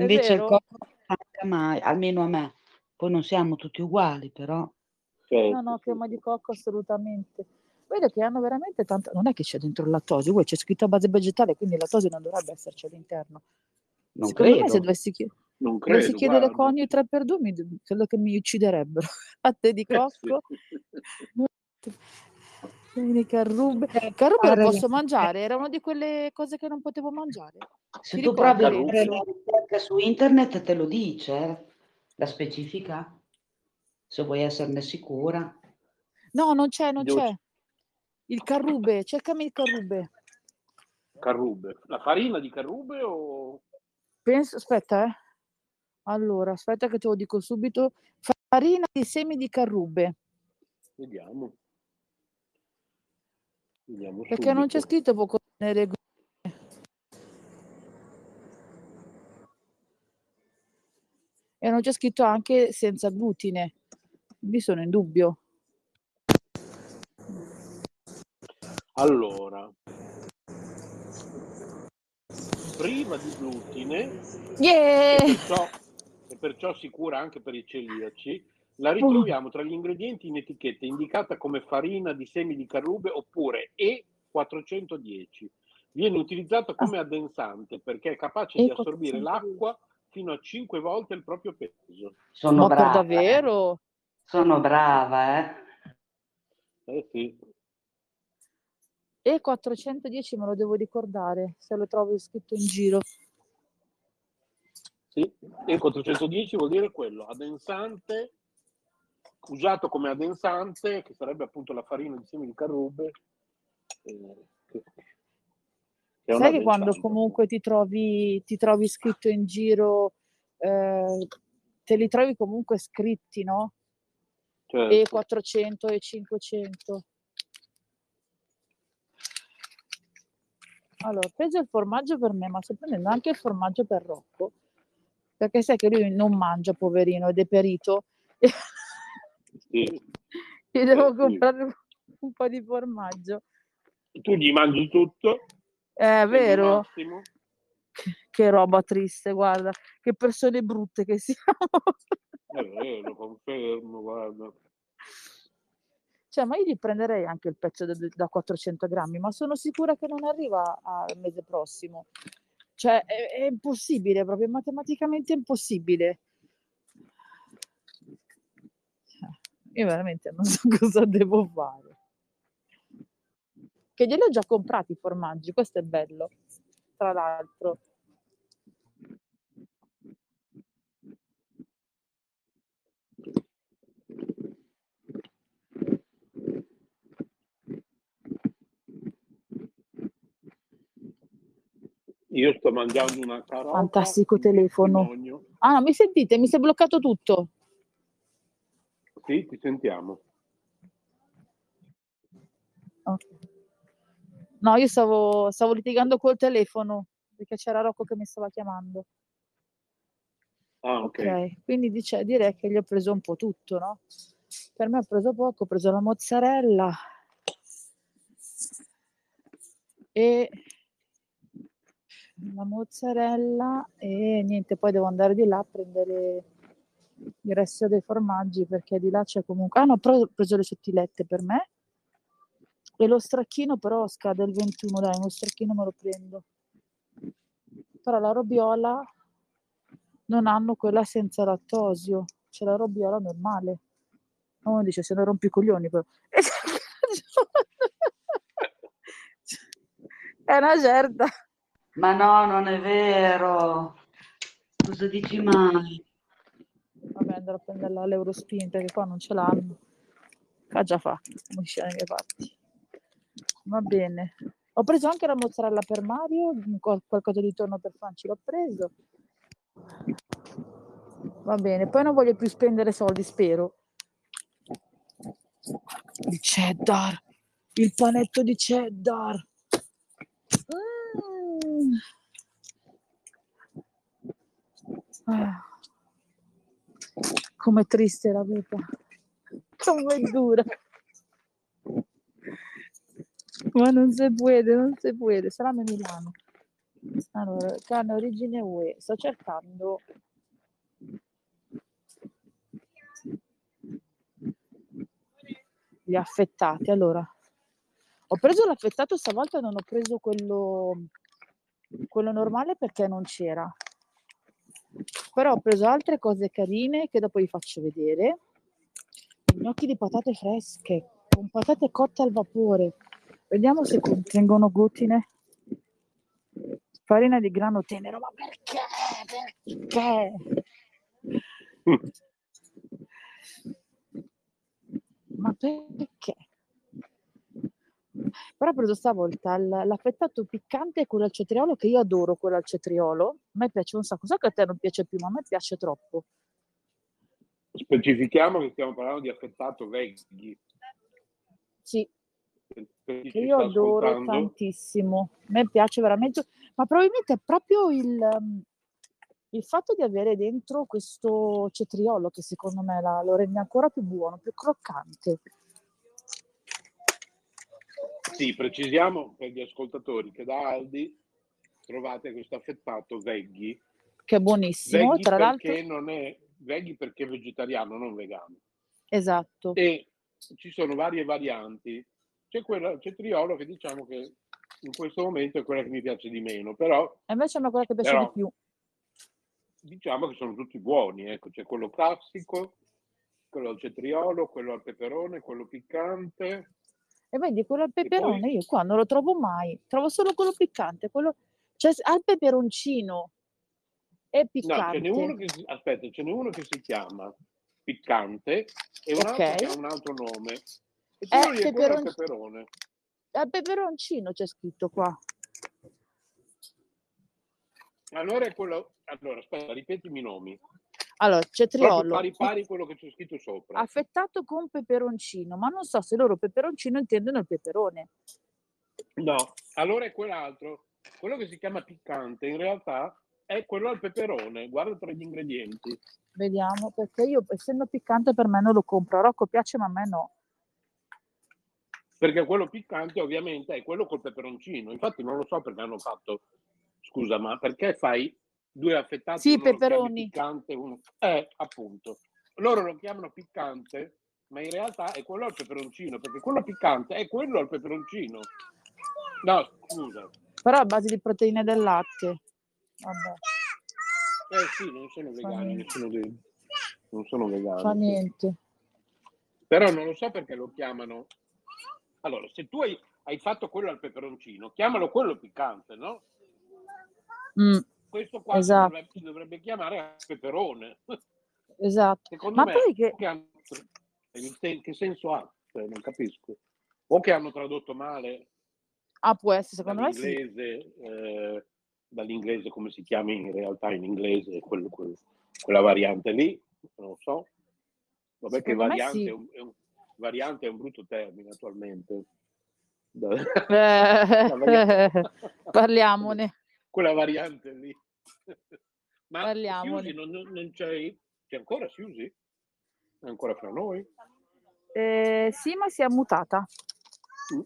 Invece il cocco non manca mai, almeno a me. Poi non siamo tutti uguali, però. Certo, No, no, crema sì. di cocco assolutamente. Vedo che hanno veramente tanta... Non è che c'è dentro il lattosio, poi c'è scritto a base vegetale, quindi il lattosio non dovrebbe esserci all'interno. Non Secondo me credo. se dovessi, chied- Non dovessi credo, chiedere guarda. coni 3x2 mi... credo che mi ucciderebbero. (laughs) Latte di Eh, sì. cocco, (laughs) quindi carrube. Carrube lo posso mangiare? Era una di quelle cose che non potevo mangiare. Se Ti tu provi a fare la ricerca su internet te lo dice, eh, la specifica, se vuoi esserne sicura. No, non c'è, non Devo- c'è. Il carrube, cercami il carrube. Carrube. La farina di carrube o... Penso, aspetta, eh. Allora, aspetta che te lo dico subito. Farina di semi di carrube, Vediamo. Vediamo perché non c'è subito. scritto può contenere glutine. E non c'è scritto anche senza glutine. Quindi sono in dubbio. Allora, priva di glutine Yeah! e perciò, e perciò sicura anche per i celiaci, la ritroviamo tra gli ingredienti in etichetta indicata come farina di semi di carrube oppure E410. Viene utilizzata come addensante perché è capace di assorbire E410. l'acqua fino a 5 volte il proprio peso. Sono Ma brava. eh. davvero? Sono brava, eh. Eh sì. E 410 me lo devo ricordare, se lo trovo scritto in giro. Sì, E410 vuol dire quello, addensante, usato come addensante, che sarebbe appunto la farina di semi di carrube. eh, che- che Sai che quando comunque ti trovi, ti trovi scritto in giro, eh, te li trovi comunque scritti, no? Certo. E 400 e 500. Allora, ho preso il formaggio per me, ma sto prendendo anche il formaggio per Rocco. perché sai che lui non mangia, poverino, è deperito. (laughs) Sì. Gli devo Eh, comprare un po' di formaggio. Tu gli mangi tutto, È sei vero? Che roba triste, guarda, che persone brutte che siamo. È vero, confermo, guarda. Cioè, ma io gli prenderei anche il pezzo da, da 400 grammi, ma sono sicura che non arriva al mese prossimo. Cioè, è, è impossibile, proprio matematicamente impossibile. Io veramente non so (laughs) cosa devo fare. Che glieli ho già comprati i formaggi, questo è bello, tra l'altro. Io sto mangiando una carota. Fantastico telefono. Ah, mi sentite? Mi si è bloccato tutto. Sì, ti sentiamo. Ok. No, io stavo, stavo litigando col telefono perché c'era Rocco che mi stava chiamando. Ah, ok. Ok, quindi dice- direi che gli ho preso un po' tutto, no? Per me ho preso poco, ho preso la mozzarella e la mozzarella e niente, poi devo andare di là a prendere il resto dei formaggi perché di là c'è comunque... Ah no, però ho preso le sottilette per me e lo stracchino però scade il 21, dai, lo stracchino me lo prendo. Però la robiola non hanno quella senza lattosio, c'è la robiola normale. Uno dice se non rompi i coglioni però. (laughs) È una certa. Ma no, non è vero. Cosa dici mai? Vabbè, andrò a prenderla all'Eurospin perché qua non ce l'hanno. Qua già fa, come dice dalle mie parti. Va bene. Ho preso anche la mozzarella per Mario, qual- qualcosa di tonno per Franci l'ho preso. Va bene, poi non voglio più spendere soldi, spero. Il cheddar, il panetto di cheddar. Mm. Ah. Com'è triste la vita. Com'è dura. Ma non si può, non si può. Salame Milano. Allora, carne origine UE. Sto cercando gli affettati. Allora, ho preso l'affettato stavolta, non ho preso quello, quello normale perché non c'era. Però ho preso altre cose carine che dopo vi faccio vedere. Gnocchi di patate fresche con patate cotte al vapore. Vediamo se contengono glutine. Farina di grano tenero, ma perché? Perché? Ma perché? Però ho preso stavolta l'affettato piccante quello al cetriolo, che io adoro quello al cetriolo. A me piace un sacco. So che a te non piace più, ma a me piace troppo. Specifichiamo che stiamo parlando di affettato veggie. Sì, che io adoro ascoltando, tantissimo. A me piace veramente, ma probabilmente è proprio il, um, il fatto di avere dentro questo cetriolo che secondo me la- lo rende ancora più buono, più croccante. Sì, precisiamo per gli ascoltatori che da Aldi trovate questo affettato veggie. Che è buonissimo. Veggie Tra l'altro, perché non è veggie perché è vegetariano, non vegano. esatto. E ci sono varie varianti. C'è quella al cetriolo che diciamo che in questo momento è quella che mi piace di meno, però E invece me quella che piace Però- di più. diciamo che sono tutti buoni. Ecco, c'è quello classico, quello al cetriolo, quello al peperone, quello piccante. E vedi, quello al poi- peperone io qua non lo trovo mai. Trovo solo quello piccante. Quello... Cioè, al peperoncino è No, piccante. ce n'è uno che si, aspetta, ce n'è uno che si chiama piccante e un altro Ok. che ha un altro nome. E Eh, lì è quello al peperon- peperone. Al peperoncino c'è scritto qua. Allora è quello. Allora, aspetta, ripetimi i nomi. Allora, cetriolo. pari pari quello che c'è scritto sopra. affettato con peperoncino, ma non so se loro peperoncino intendono il peperone. No, allora è quell'altro. Quello che si chiama piccante in realtà è quello al peperone. Guarda tra gli ingredienti. Vediamo, perché io essendo piccante per me non lo compro. A Rocco piace, ma a me no. Perché quello piccante ovviamente è quello col peperoncino. Infatti non lo so perché hanno fatto... Scusa, ma perché fai due affettati? Sì, peperoni. Piccante, uno... Eh, appunto. Loro lo chiamano piccante, ma in realtà è quello al peperoncino, perché quello piccante è quello al peperoncino. No, scusa. Però a base di proteine del latte. Vabbè, Eh sì, non sono vegani, nessuno dei... non sono vegani. fa niente. Però non lo so perché lo chiamano. Allora, se tu hai, hai fatto quello al peperoncino, chiamalo quello piccante, no? Mm, Questo qua si Esatto. dovrebbe, dovrebbe chiamare peperone. esatto. Secondo Ma me, poi che... che, hanno- che che senso ha? Cioè, non capisco. O che hanno tradotto male Ah, può essere, secondo me sì. dall'inglese, eh, dall'inglese come si chiama in realtà in inglese, quello- quel- quella variante lì, non lo so. Vabbè che Secondo me variante, sì. è un, è un- variante è un brutto termine attualmente. (laughs) (laughs) Eh, Parliamone. Quella variante lì. (laughs) Ma Parliamone. Siusi, non, non- c'è, c'è ancora Siusi? È ancora fra noi? Eh, sì, ma si è mutata.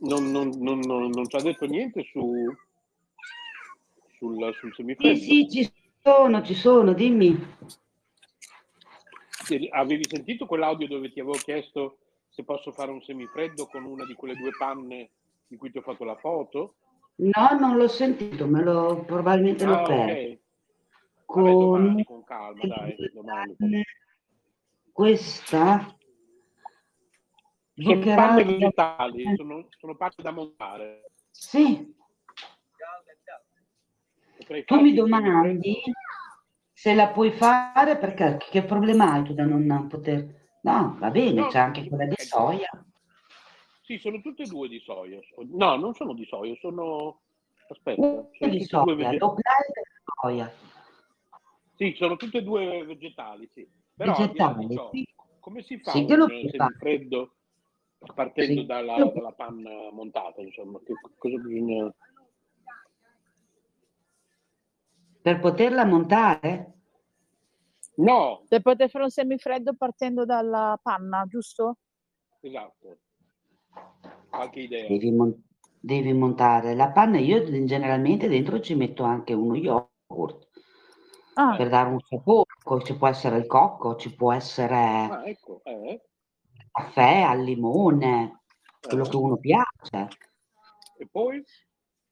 Non, non, non, non, non ci ha detto niente su, sul, sul semifreddo? Sì, sì, ci sono, ci sono, dimmi. Avevi sentito quell'audio dove ti avevo chiesto se posso fare un semifreddo con una di quelle due panne di cui ti ho fatto la foto? No, non l'ho sentito, me lo probabilmente l'ho Ah, perso. ok. Vabbè, Con domani, con calma, dai, domani. questa Sono zuccherata- panne vegetali, sono, sono panne da montare. Sì, tu mi domandi se la puoi fare perché che problema hai tu da non poter... No, va bene, No, c'è anche quella di ecco. soia. Sì, sono tutte e due di soia. No, non sono di soia, sono... Aspetta, sono di soia, vegetali. low carb e soia. Sì, sono tutte e due vegetali, sì. Però Vegetali, sì. come si fa Sì, un semifreddo partendo Sì. dalla, dalla panna montata, insomma? Che, cosa bisogna... Per poterla montare? No, Per poter fare un semifreddo partendo dalla panna, giusto? esatto. Qualche idea? Devi, mon- devi montare la panna. Io generalmente dentro ci metto anche uno yogurt Ah, per dare un sapore. Ci può essere il cocco, ci può essere Ah, ecco, eh, caffè al limone, quello eh. che uno piace. E poi?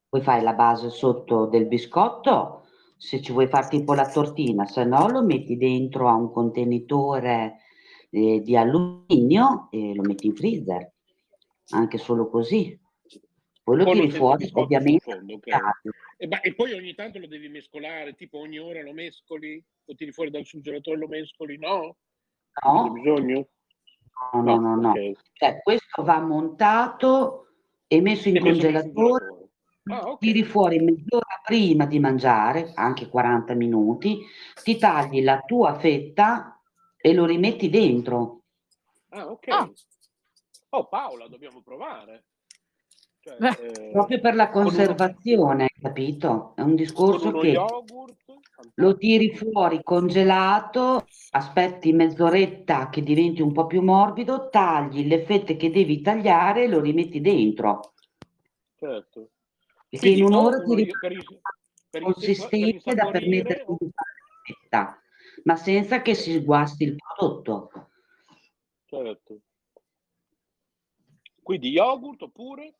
Poi fai la base sotto del biscotto, se ci vuoi fare tipo la tortina, se no lo metti dentro a un contenitore eh, di alluminio e lo metti in freezer, anche solo così. Poi lo o tiri fuori, ovviamente. fondo, ok. ghiacciato. E, ma- e poi ogni tanto lo devi mescolare, tipo ogni ora lo mescoli, lo tiri fuori dal surgelatore e lo mescoli, no? Non No, c'è bisogno? no, no, no, no. ok. Cioè, questo va montato e messo in E messo congelatore. surgelatore. Ah, ok. Tiri fuori mezz'ora prima di mangiare, anche 40 minuti, ti tagli la tua fetta e lo rimetti dentro. Ah, ok. Ah. Oh, Paola, dobbiamo provare. Cioè, eh, Proprio per la con uno- conservazione, hai capito? È un discorso uno che yogurt. lo tiri fuori congelato, aspetti mezz'oretta che diventi un po' più morbido, tagli le fette che devi tagliare e lo rimetti dentro. Certo. Perché in Quindi o un'ora ti uno- rimane per, il- per, il- consistente per da o- di fare la fetta, ma senza che si guasti il prodotto. Certo. Quindi yogurt oppure?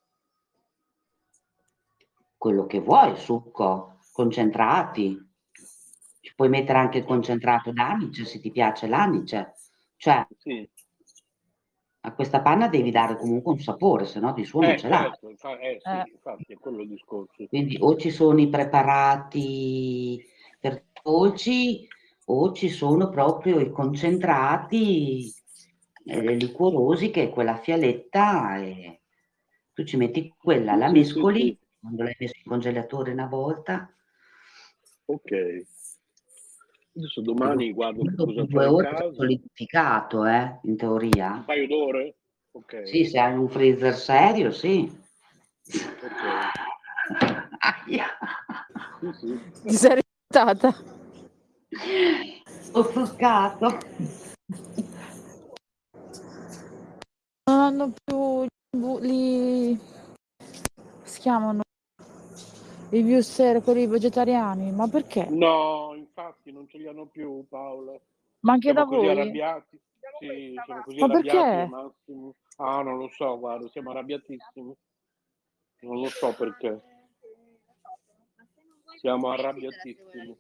quello che vuoi, succo, concentrati. Ci puoi mettere anche il concentrato d'anice se ti piace l'anice. Cioè, Sì. a questa panna devi dare comunque un sapore, se no di suo non Eh, ce l'ha. certo, infa- eh, sì, Eh. infatti è quello il discorso. Quindi o ci sono i preparati per dolci o ci sono proprio i concentrati eh, liquorosi che è quella fialetta e tu ci metti quella, la mescoli quando l'hai messo in congelatore una volta Ok. Adesso domani guardo che cosa due ore solidificato, eh, in Un teoria. paio d'ore? Ok. Sì, se hai un freezer serio, sì. Ok. Aia. Sì, sì. ti sei Stata. Offuscato. Non hanno più li si chiamano i viewster, quelli vegetariani, ma perché? No, infatti non ce li hanno più, Paola. Ma anche da Siamo così voi? arrabbiati. Sì, siamo così Ma arrabbiati perché? al massimo. Ah, non lo so, guarda, siamo arrabbiatissimi. Non lo so perché. Siamo arrabbiatissimi.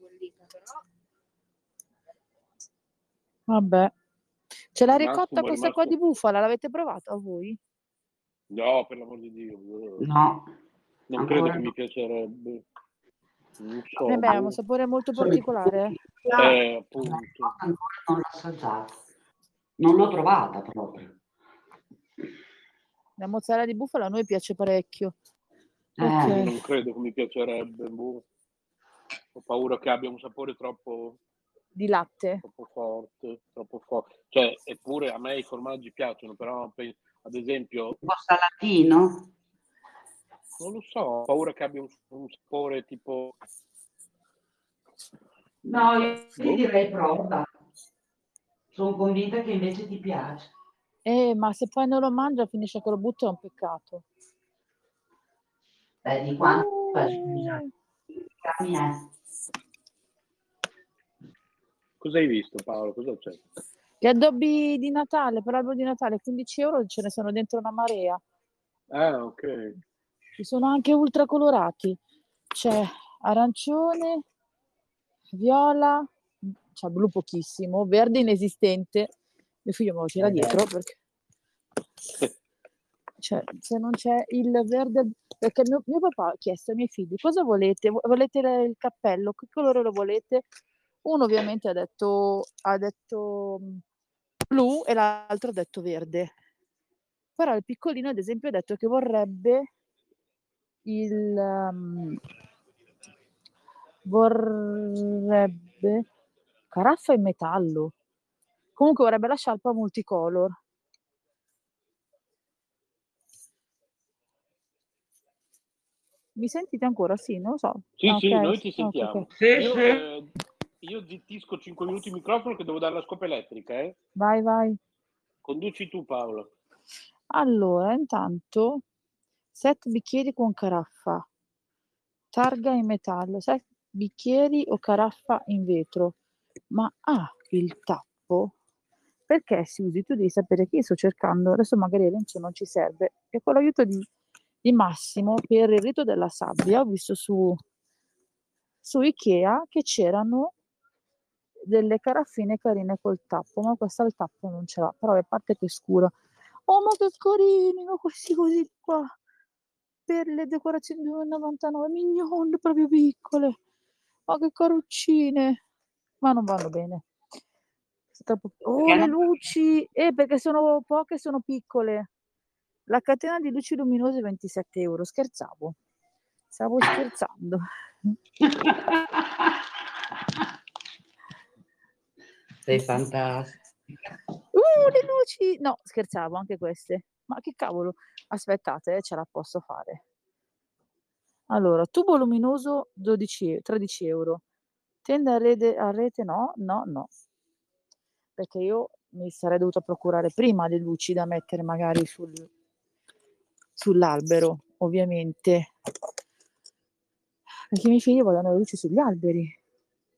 Vabbè. C'è la ricotta questa qua di bufala, l'avete provata voi? No, per l'amor di Dio. No. Non ancora credo che no. mi piacerebbe. Non so. Eh beh, ha un sapore molto particolare. Eh, appunto. Ancora non l'ho assaggiata. Non l'ho trovata proprio. La mozzarella di bufala a noi piace parecchio. Eh, Ok. Non credo che mi piacerebbe. boh. Ho paura che abbia un sapore troppo, Di latte. troppo forte. Troppo forte. Cioè, eppure a me i formaggi piacciono, però pe- ad esempio, un po' salatino. non lo so, ho paura che abbia un, un sapore tipo. No, io ti Boh. direi prova. Sono convinta che invece ti piace. Eh, ma se poi non lo mangia finisce che lo butto è un peccato. Beh, di quanto? Uh, Scusa. Cosa hai visto, Paolo? Cosa c'è? Gli addobbi di Natale, per l'albero di Natale, 15 euro, ce ne sono dentro una marea. Ah, ok. Ci sono anche ultra colorati. C'è arancione, viola, c'è blu pochissimo, verde inesistente. Mio figlio me lo tira Eh. dietro perché (laughs) cioè, se non c'è il verde, perché mio, mio papà ha chiesto ai miei figli cosa volete? Vo- Volete le- il cappello? Che colore lo volete? Uno ovviamente ha detto, ha detto mm, blu e l'altro ha detto verde. Però il piccolino, ad esempio, ha detto che vorrebbe il um, vorrebbe caraffa in metallo. Comunque vorrebbe la sciarpa multicolor. Mi sentite ancora? Sì, non lo so. Sì, Ah, sì, ok, noi ti ok, sentiamo. ok. Sì, Io, sì. eh, io zittisco 5 minuti il microfono che devo dare la scopa elettrica, eh? Vai, vai. Conduci tu, Paolo. Allora, intanto, set bicchieri con caraffa, targa in metallo, set bicchieri o caraffa in vetro, ma ha il tappo? Perché si usi? Tu devi sapere che io sto cercando, adesso magari Renzo non ci serve, e con l'aiuto di, di Massimo per il rito della sabbia, ho visto su, su Ikea che c'erano delle caraffine carine col tappo, ma questa il tappo non ce l'ha, però a parte che è scura. Oh, ma che carini, ma questi così qua. Per le decorazioni 2,99 mignon, proprio piccole. Ma che caruccine. Ma non vanno bene. Troppo- Oh, le luci. Eh, perché sono poche, sono piccole. La catena di luci luminose 27 euro. Scherzavo. Stavo scherzando. (laughs) (laughs) Sei fantastica. Uh, le luci! No, scherzavo, anche queste. Ma che cavolo? Aspettate, eh, ce la posso fare. Allora, tubo luminoso 12, e- 13 euro. Tenda a rete, a rete no, no, no. Perché io mi sarei dovuta procurare prima le luci da mettere magari sul, sull'albero, ovviamente. Perché i miei figli vogliono le luci sugli alberi.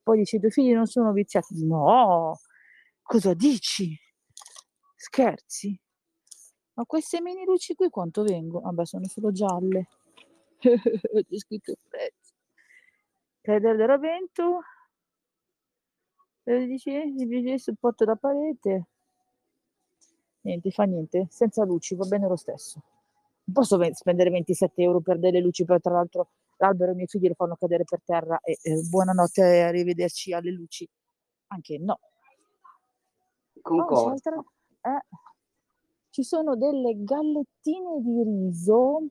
Poi dici, i tuoi figli non sono viziati. No, cosa dici? Scherzi? Ma queste mini luci qui quanto vengono? Vabbè, sono solo gialle. (laughs) C'è scritto il prezzo. Pedere del ravento. 13, diviso supporto da parete. Niente, fa niente. Senza luci, va bene lo stesso. Non posso spendere 27 euro per delle luci, poi tra l'altro l'albero e i miei figli lo fanno cadere per terra e eh, buonanotte e arrivederci alle luci. Anche no. Oh, c'è Concordo. altra- eh, ci sono delle gallettine di riso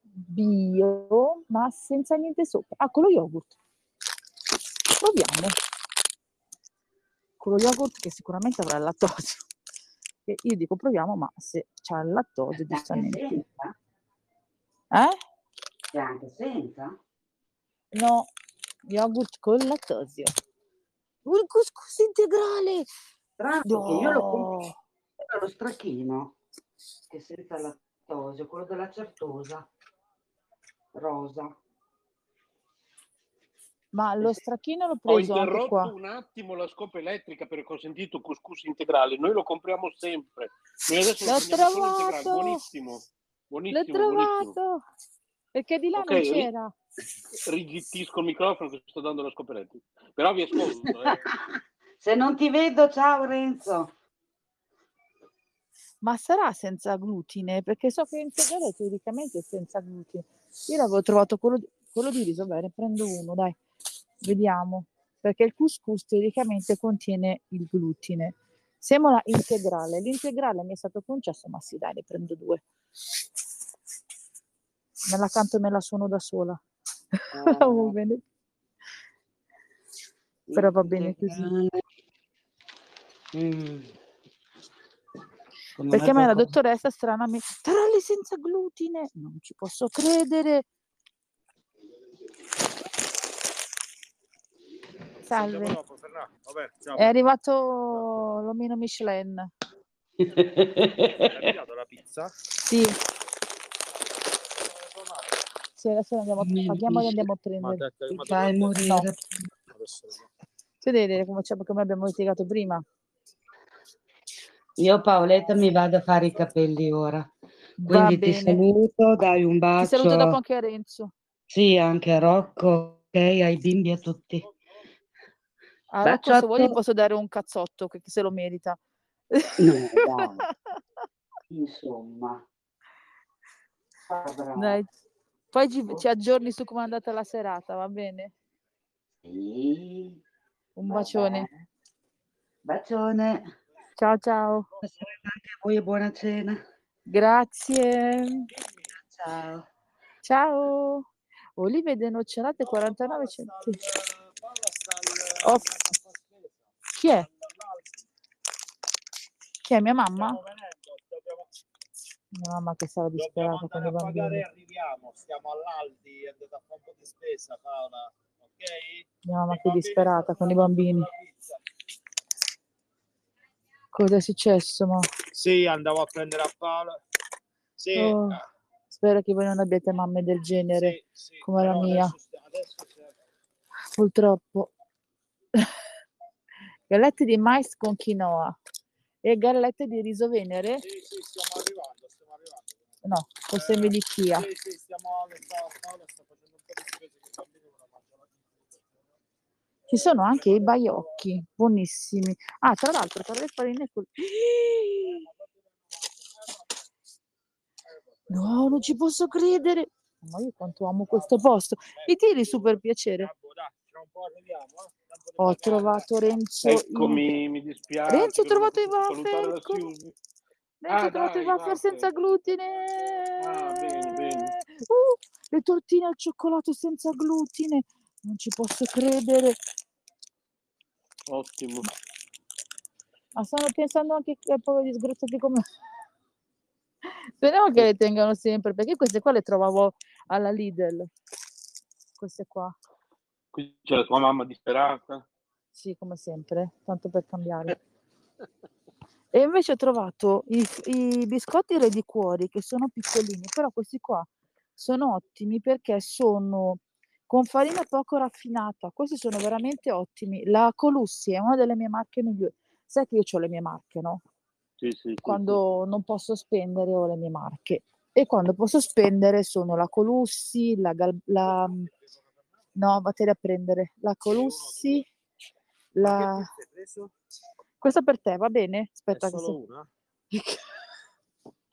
bio, ma senza niente sopra. Ah, con lo yogurt. Proviamo. Con lo yogurt che sicuramente avrà il lattosio. E io dico proviamo, ma se c'ha il lattosio, C'è anche giustamente. Eh? C'è anche senza? No, Yogurt con lattosio. Un couscous integrale! Tra l'altro che io lo compro No! lo stracchino, che è senza lattosio, quello della certosa, rosa. Ma Eh lo stracchino l'ho Ho preso anche interrotto un attimo la scopa elettrica perché ho sentito couscous integrale. Noi lo compriamo sempre. Noi adesso lo L'ho integrale. trovato! Buonissimo. L'ho Buonissimo, buonissimo. Perché di là Ok, non c'era. rigittisco il microfono che sto dando la scopa elettrica. Però vi ascolto. eh. (laughs) Se non ti vedo, ciao Renzo. Ma sarà senza glutine? Perché so che integrale teoricamente è senza glutine. Io l'avevo trovato quello di, quello di riso, bene, prendo uno, dai. Vediamo. Perché il couscous teoricamente contiene il glutine. Semola integrale. L'integrale mi è stato concesso, ma sì, dai, ne prendo due. Me la canto e me la suono da sola. (laughs) Va Oh, bene. Però va bene così. Mm. Perché a me la dottoressa stranamente, taralli senza glutine, non ci posso credere. Salve, Vabbè, ciao. è arrivato l'omino Michelin. Hai arrivato la pizza? Sì. Sì, adesso andiamo, paghiamo e andiamo a prendere. fai morire. No. da vedere come, come abbiamo litigato prima. Io Paoletta mi vado a fare i capelli ora. Quindi ti saluto, dai un Ti saluto dopo bacio. anche a Renzo. Sì, anche a Rocco, ok, ai bimbi a tutti. A Rocco, se vuoi, posso dare un cazzotto che, se lo merita. No, (laughs) dai, insomma. Avrà. Dai. Poi ci, ci aggiorni su come è andata la serata, va bene? Sì, Un bacione. bene. Bacione. Ciao ciao. Anche a voi e buona cena. Grazie. Ciao. Ciao. Olive denocciolate 49 centesimi. Oh, chi è? Chi è mia mamma? Mia mamma che sarà disperata con i a pagare bambini. arriviamo. Stiamo all'Aldi, è andata a po' di spesa, Paola. Ok? Mia mamma che è bambini disperata con i bambini. Cosa è successo? Mo? Sì, andavo a prendere a Paola. Sì, Oh, eh, spero che voi non abbiate mamme del genere, sì, sì, come la mia. adesso adesso purtroppo. (laughs) Gallette di mais con quinoa e gallette di riso venere? Sì, sì, stiamo arrivando, stiamo arrivando. No, con semi di chia. Sì, sì, stiamo, le sta, Paola sta facendo un po' di spese che non mangiano più. Ci sono anche i baiocchi, buonissimi. Ah, tra l'altro, tra le farine... col- No, non ci posso credere. Ma io quanto amo questo posto. Mi tiri su per piacere. Eh. Ho trovato Renzo. in- Eccomi, mi dispiace. Renzo, ho trovato i la waffle. Renzo, Ah, trovato i dai, waffle senza waffle. glutine. Ah, bene, bene. Uh, le tortine al cioccolato senza glutine. Non ci posso credere. Ottimo. Ma stanno pensando anche ai poveri disgraziati come... (laughs) Speriamo che le tengano sempre, perché queste qua le trovavo alla Lidl. Queste qua. Qui c'è la tua mamma disperata. Sì, come sempre, tanto per cambiare. (laughs) E invece ho trovato i, i biscotti Re di Cuori, che sono piccolini, però questi qua sono ottimi perché sono con farina poco raffinata. Questi sono veramente ottimi. La Colussi è una delle mie marche migliori. Sai che io ho le mie marche, no? Sì, sì, sì, Quando non posso spendere ho le mie marche. E quando posso spendere sono la Colussi, la, Gal- la no, vattene a prendere la Colussi, la... Che? Questa per te, va bene? È Aspetta che solo se... una? sì. (laughs)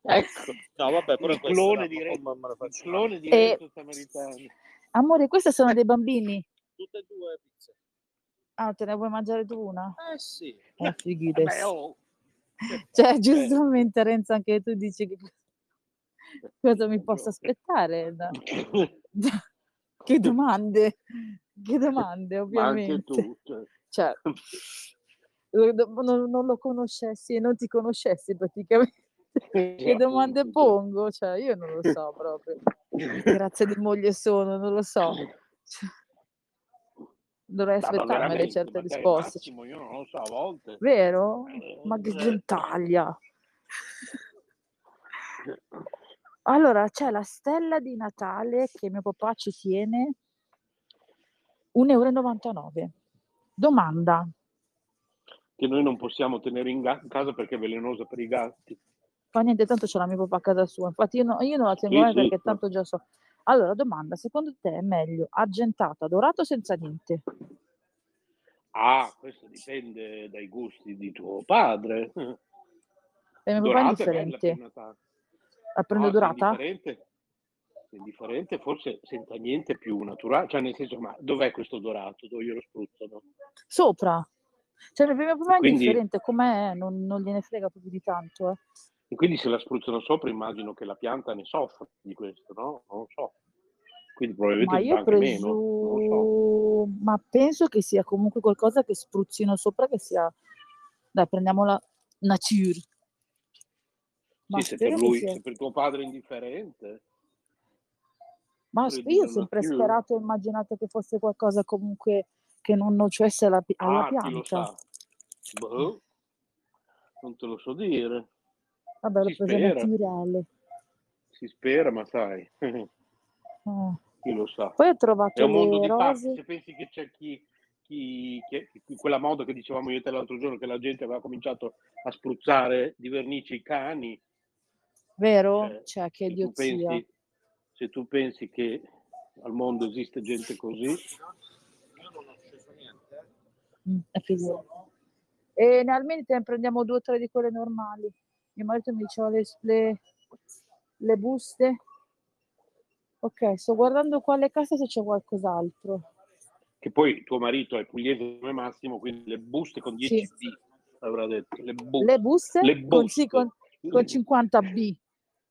Ecco, No, vabbè, pure il clone di ma Renzo, poi me la faccio clone di E-. Amore, queste sono dei bambini. Tutte e due pizze. Ah, te ne vuoi mangiare tu una? Eh sì. Eh, fighi Beh, oh, Cioè, (laughs) giustamente Renzo, anche tu dici che cosa (laughs) mi posso aspettare? da- da- Che domande, che domande, ma anche ovviamente. tu. cioè. Cioè, non, non lo conoscessi e non ti conoscessi praticamente. Che domande pongo? Cioè, io non lo so proprio. cioè. Che razza di moglie sono, non lo so. Cioè, Dovrei aspettarmele veramente, certe risposte. Massimo, io non lo so, a volte. Vero? Eh, Ma che eh, gentaglia. (laughs) Allora, c'è la stella di Natale che mio papà ci tiene 1,99 euro. Domanda, che noi non possiamo tenere in ga- casa perché è velenosa per i gatti. fa niente, tanto ce l'ha mio papà a casa sua. Infatti io, no- io non la tengo Sì, mai sì, perché no. tanto già so. Allora, domanda, secondo te è meglio argentata, dorata o senza niente? Ah, questo dipende dai gusti di tuo padre. Per mio papà è Natale. La prendo è dorata? è indifferente, forse senza niente più naturale. Cioè, nel senso, ma dov'è questo dorato? Dove glielo spruzzano? Sopra. Cioè, per mio papà è Quindi- indifferente, com'è, non, non gliene frega proprio di tanto. Eh. E quindi se la spruzzano sopra, immagino che la pianta ne soffra di questo, no? Non lo so. Quindi probabilmente Ma io anche meno. So. ma penso che sia comunque qualcosa che spruzzino sopra, che sia... Dai, prendiamola nature. Ma Sì, se per lui, sia... se per tuo padre è indifferente, Ma io ho sempre nature. sperato e immaginato che fosse qualcosa comunque che non nocesse alla, alla Ah, chi pianta. Boh, non te lo so dire. Vabbè, l'ho Si presa spera. naturale. Si spera, ma sai, Eh. chi lo sa. Poi ho È trovato un mondo di rose. Se pensi che c'è chi, chi, che- chi- quella moda che dicevamo io te l'altro giorno, che la gente aveva cominciato a spruzzare di vernice i cani, Vero? cioè, Cioè, che idiozia. se tu pensi che al mondo esiste gente così, Io non ho sceso niente. Mm, è figura. E almeno ne prendiamo due o tre di quelle normali. Mio marito mi diceva le, le, le buste. Ok, sto guardando qua le casse se c'è qualcos'altro. che poi tuo marito è pugliese come Massimo, quindi le buste con 10 Sì. B, avrà detto, le, bu- Le buste? le Con, sì, con, buste, con 50 B.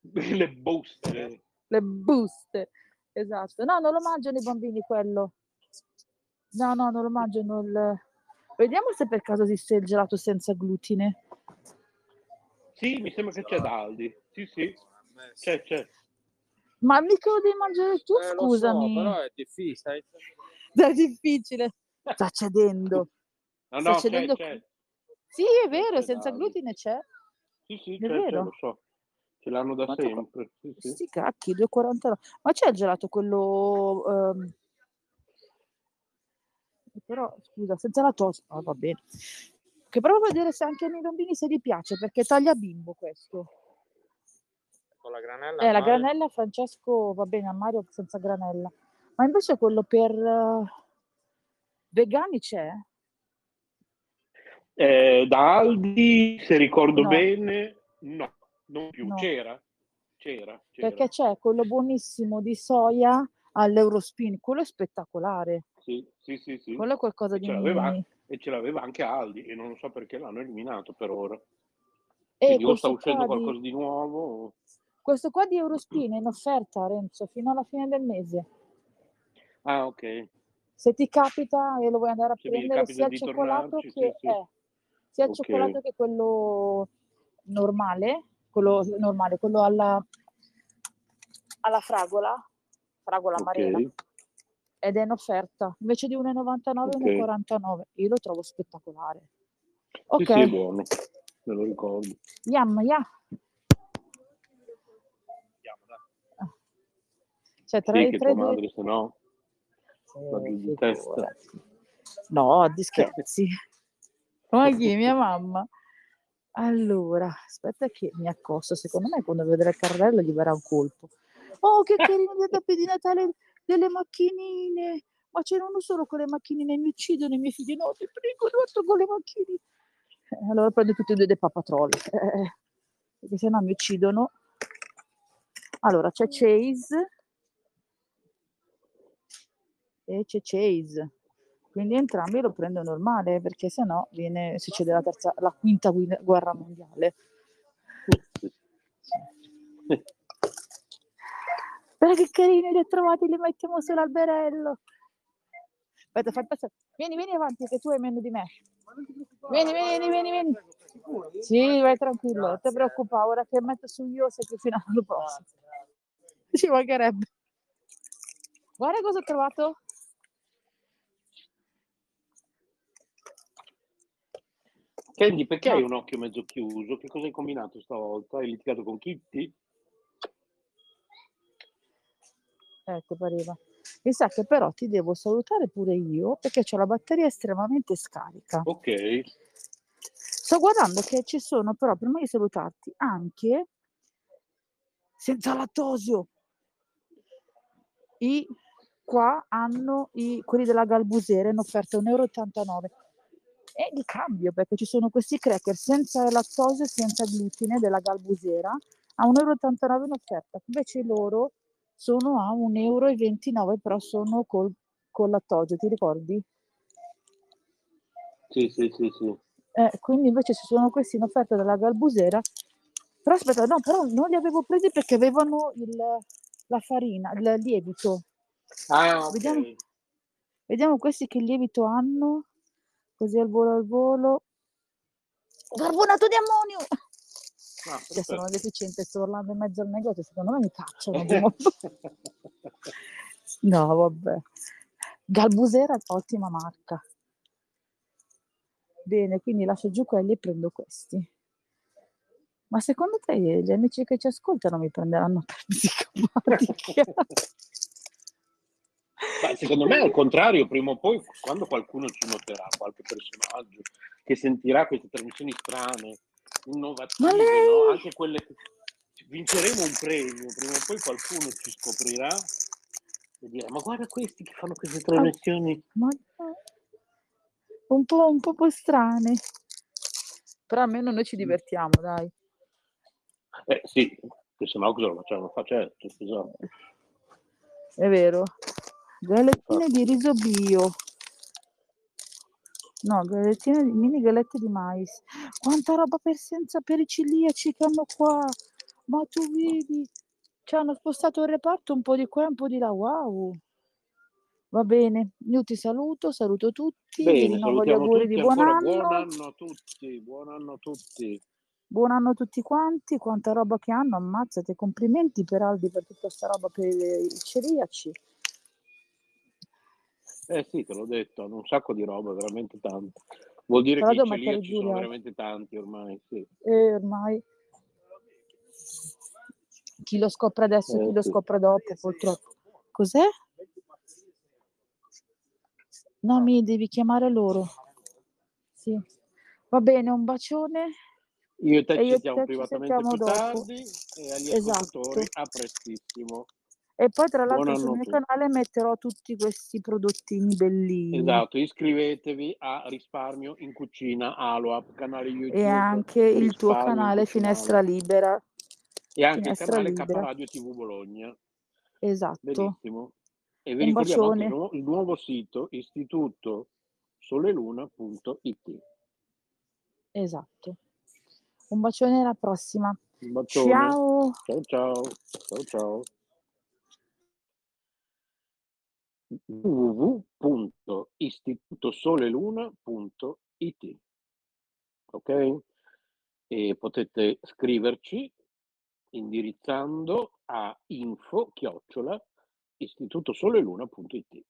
(laughs) le buste. Le buste. Esatto. No, non lo mangiano i bambini quello. No, no, non lo mangiano il... Vediamo se per caso esiste il gelato senza glutine. Sì, mi sembra che c'è da Aldi. Sì, sì, sì. c'è, c'è. Ma mica lo devi mangiare tu, Eh, lo so, scusami. però è difficile. (laughs) È difficile. Sta cedendo. No, Sta no, c'è, cedendo- c'è. Sì, è C'è, vero, c'è senza glutine c'è. Sì, sì, È c'è, c'è, vero? lo so. Ce l'hanno da Ma tu- sempre. Sì, sì. Sti cacchi, 2,49. Ma c'è il gelato quello... ehm, Però, scusa, senza la tosse. Ah, va bene. Che provo a vedere se anche ai miei bambini se gli piace, perché taglia bimbo questo. Con la granella. Eh, la male. granella Francesco va bene a Mario senza granella. Ma invece quello per eh, vegani c'è? Eh, da Aldi, se ricordo No. bene, no, non più. No. C'era, c'era, c'era. Perché c'è quello buonissimo di soia all'Eurospin, quello è spettacolare. Sì, sì, sì, sì. Quello è qualcosa E di... ce e ce l'aveva anche Aldi e non so perché l'hanno eliminato per ora. E Quindi o sta uscendo qua, di, qualcosa di nuovo. questo qua di Eurospin è in offerta, Renzo, fino alla fine del mese. Ah, ok. Se ti capita e lo vuoi andare a Se prendere sia il cioccolato tornarci, sì, che sì. eh, sia il Ok. cioccolato che quello normale, quello normale, quello alla, alla fragola, fragola amarela, Ok. Ed è in offerta. Invece di 1,99 Ok. 1,49. Io lo trovo spettacolare. Sì, Ok, sì, è buono, me lo ricordo. yam, dai. Cioè, tra Sì, i tre madre, se no, Eh. No, di scherzi. Ma chi? Mia mamma. Allora, aspetta che mi accosto. Secondo me quando vedrà il carrello gli verrà un colpo. Oh, che carino (laughs) le tappi di Natale delle macchinine. Ma ce n'è uno solo con le macchinine, mi uccidono i miei figli. No, ti prego, guarda con le macchinine. Eh, allora prendo tutti e due dei papatrolli. Eh, perché sennò mi uccidono. Allora, c'è Chase e c'è Chase. Quindi entrambi lo prendo normale perché sennò viene, succede la, terza, la quinta guerra mondiale. (laughs) guarda che carini li ho trovati, li mettiamo sull'alberello. Aspetta, fai passare. Vieni, vieni avanti, che tu hai meno di me. Vieni, vieni, vieni, vieni. Sì, vai tranquillo, non ti preoccupare, ora che metto su io sei più fino all'anno prossimo. Ci mancherebbe. Guarda cosa ho trovato. Candy, perché hai un occhio mezzo chiuso? Che cosa hai combinato stavolta? Hai litigato con Kitty? Ti pareva. Mi sa che però ti devo salutare pure io perché ho la batteria estremamente scarica. Ok. Sto guardando che ci sono però, prima di salutarti, anche senza lattosio. I qua hanno i, quelli della Galbusera in offerta 1,89 euro. E li cambio perché ci sono questi cracker senza lattosio e senza glutine della Galbusera a 1,89 euro in offerta. Invece loro sono a 1,29 euro, però sono col, col lattosio, ti ricordi? Sì, sì, sì, sì. Eh, quindi invece ci sono questi in offerta dalla Galbusera. Però aspetta, no, però non li avevo presi perché avevano il, la farina, il lievito. Ah, ok. Vediamo. Vediamo questi che lievito hanno. Così al volo al volo. Carbonato di ammonio! Ah, Cioè, sono deficiente, sto urlando in mezzo al negozio, secondo me mi cacciano. (laughs) No, vabbè. Galbusera, ottima marca. Bene, quindi lascio giù quelli e prendo questi. Ma secondo te gli amici che ci ascoltano mi prenderanno per (laughs) psicopatica? Ma secondo me, al contrario, prima o poi, quando qualcuno ci noterà, qualche personaggio che sentirà queste trasmissioni strane, innovative, lei- no? anche quelle che vinceremo un premio, prima o poi qualcuno ci scoprirà e dirà: Ma guarda questi che fanno queste trasmissioni. Ma un po', un po' strane. Però almeno noi ci divertiamo, dai. Eh sì, che se no cosa lo facciamo? Fa certo, scusa. È vero. Gallettine di riso bio. No, gallettine di mini gallette di mais. Quanta roba per senza per i celiaci che hanno qua. Ma tu vedi, ci hanno spostato il reparto un po' di qua e un po' di là. Wow. Va bene, io ti saluto, saluto tutti, Bene, rinnovo gli auguri di buon anno. Buon anno a tutti, buon anno a tutti. Buon anno a tutti quanti, quanta roba che hanno, ammazzate, complimenti per Aldi per tutta questa roba per i celiaci. Eh sì, te l'ho detto, hanno un sacco di roba, veramente tanto. Vuol dire la che i celiaci sono veramente tanti ormai, sì. E ormai chi lo scopre adesso e Eh, chi lo sì. scopre dopo, purtroppo. Cos'è? No, mi devi chiamare loro. Sì. Va bene, un bacione. Io e te E ci sentiamo privatamente più dopo. tardi e agli Esatto. ascoltatori a prestissimo. E poi tra l'altro sul mio canale metterò tutti questi prodottini bellini. Esatto, iscrivetevi a Risparmio in Cucina Aloap, canale YouTube. E anche il tuo Risparmio canale Finestra. Libera. E anche il Finestra canale K Libera. Radio TV Bologna. Esatto. Benissimo. E vi Un ricordiamo il nuovo, il nuovo sito istitutosoleluna.it. Esatto. Un bacione alla prossima. Un bacione. Ciao. Ciao ciao. Ciao ciao. www.istitutosoleluna.it ok? E potete scriverci indirizzando a info chiocciola istitutosoleluna.it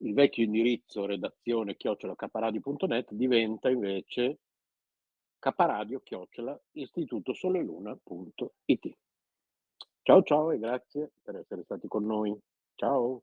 il vecchio indirizzo redazione chiocciola caparadio.net diventa invece caparadio chiocciola istitutosoleluna.it ciao ciao e grazie per essere stati con noi. Ciao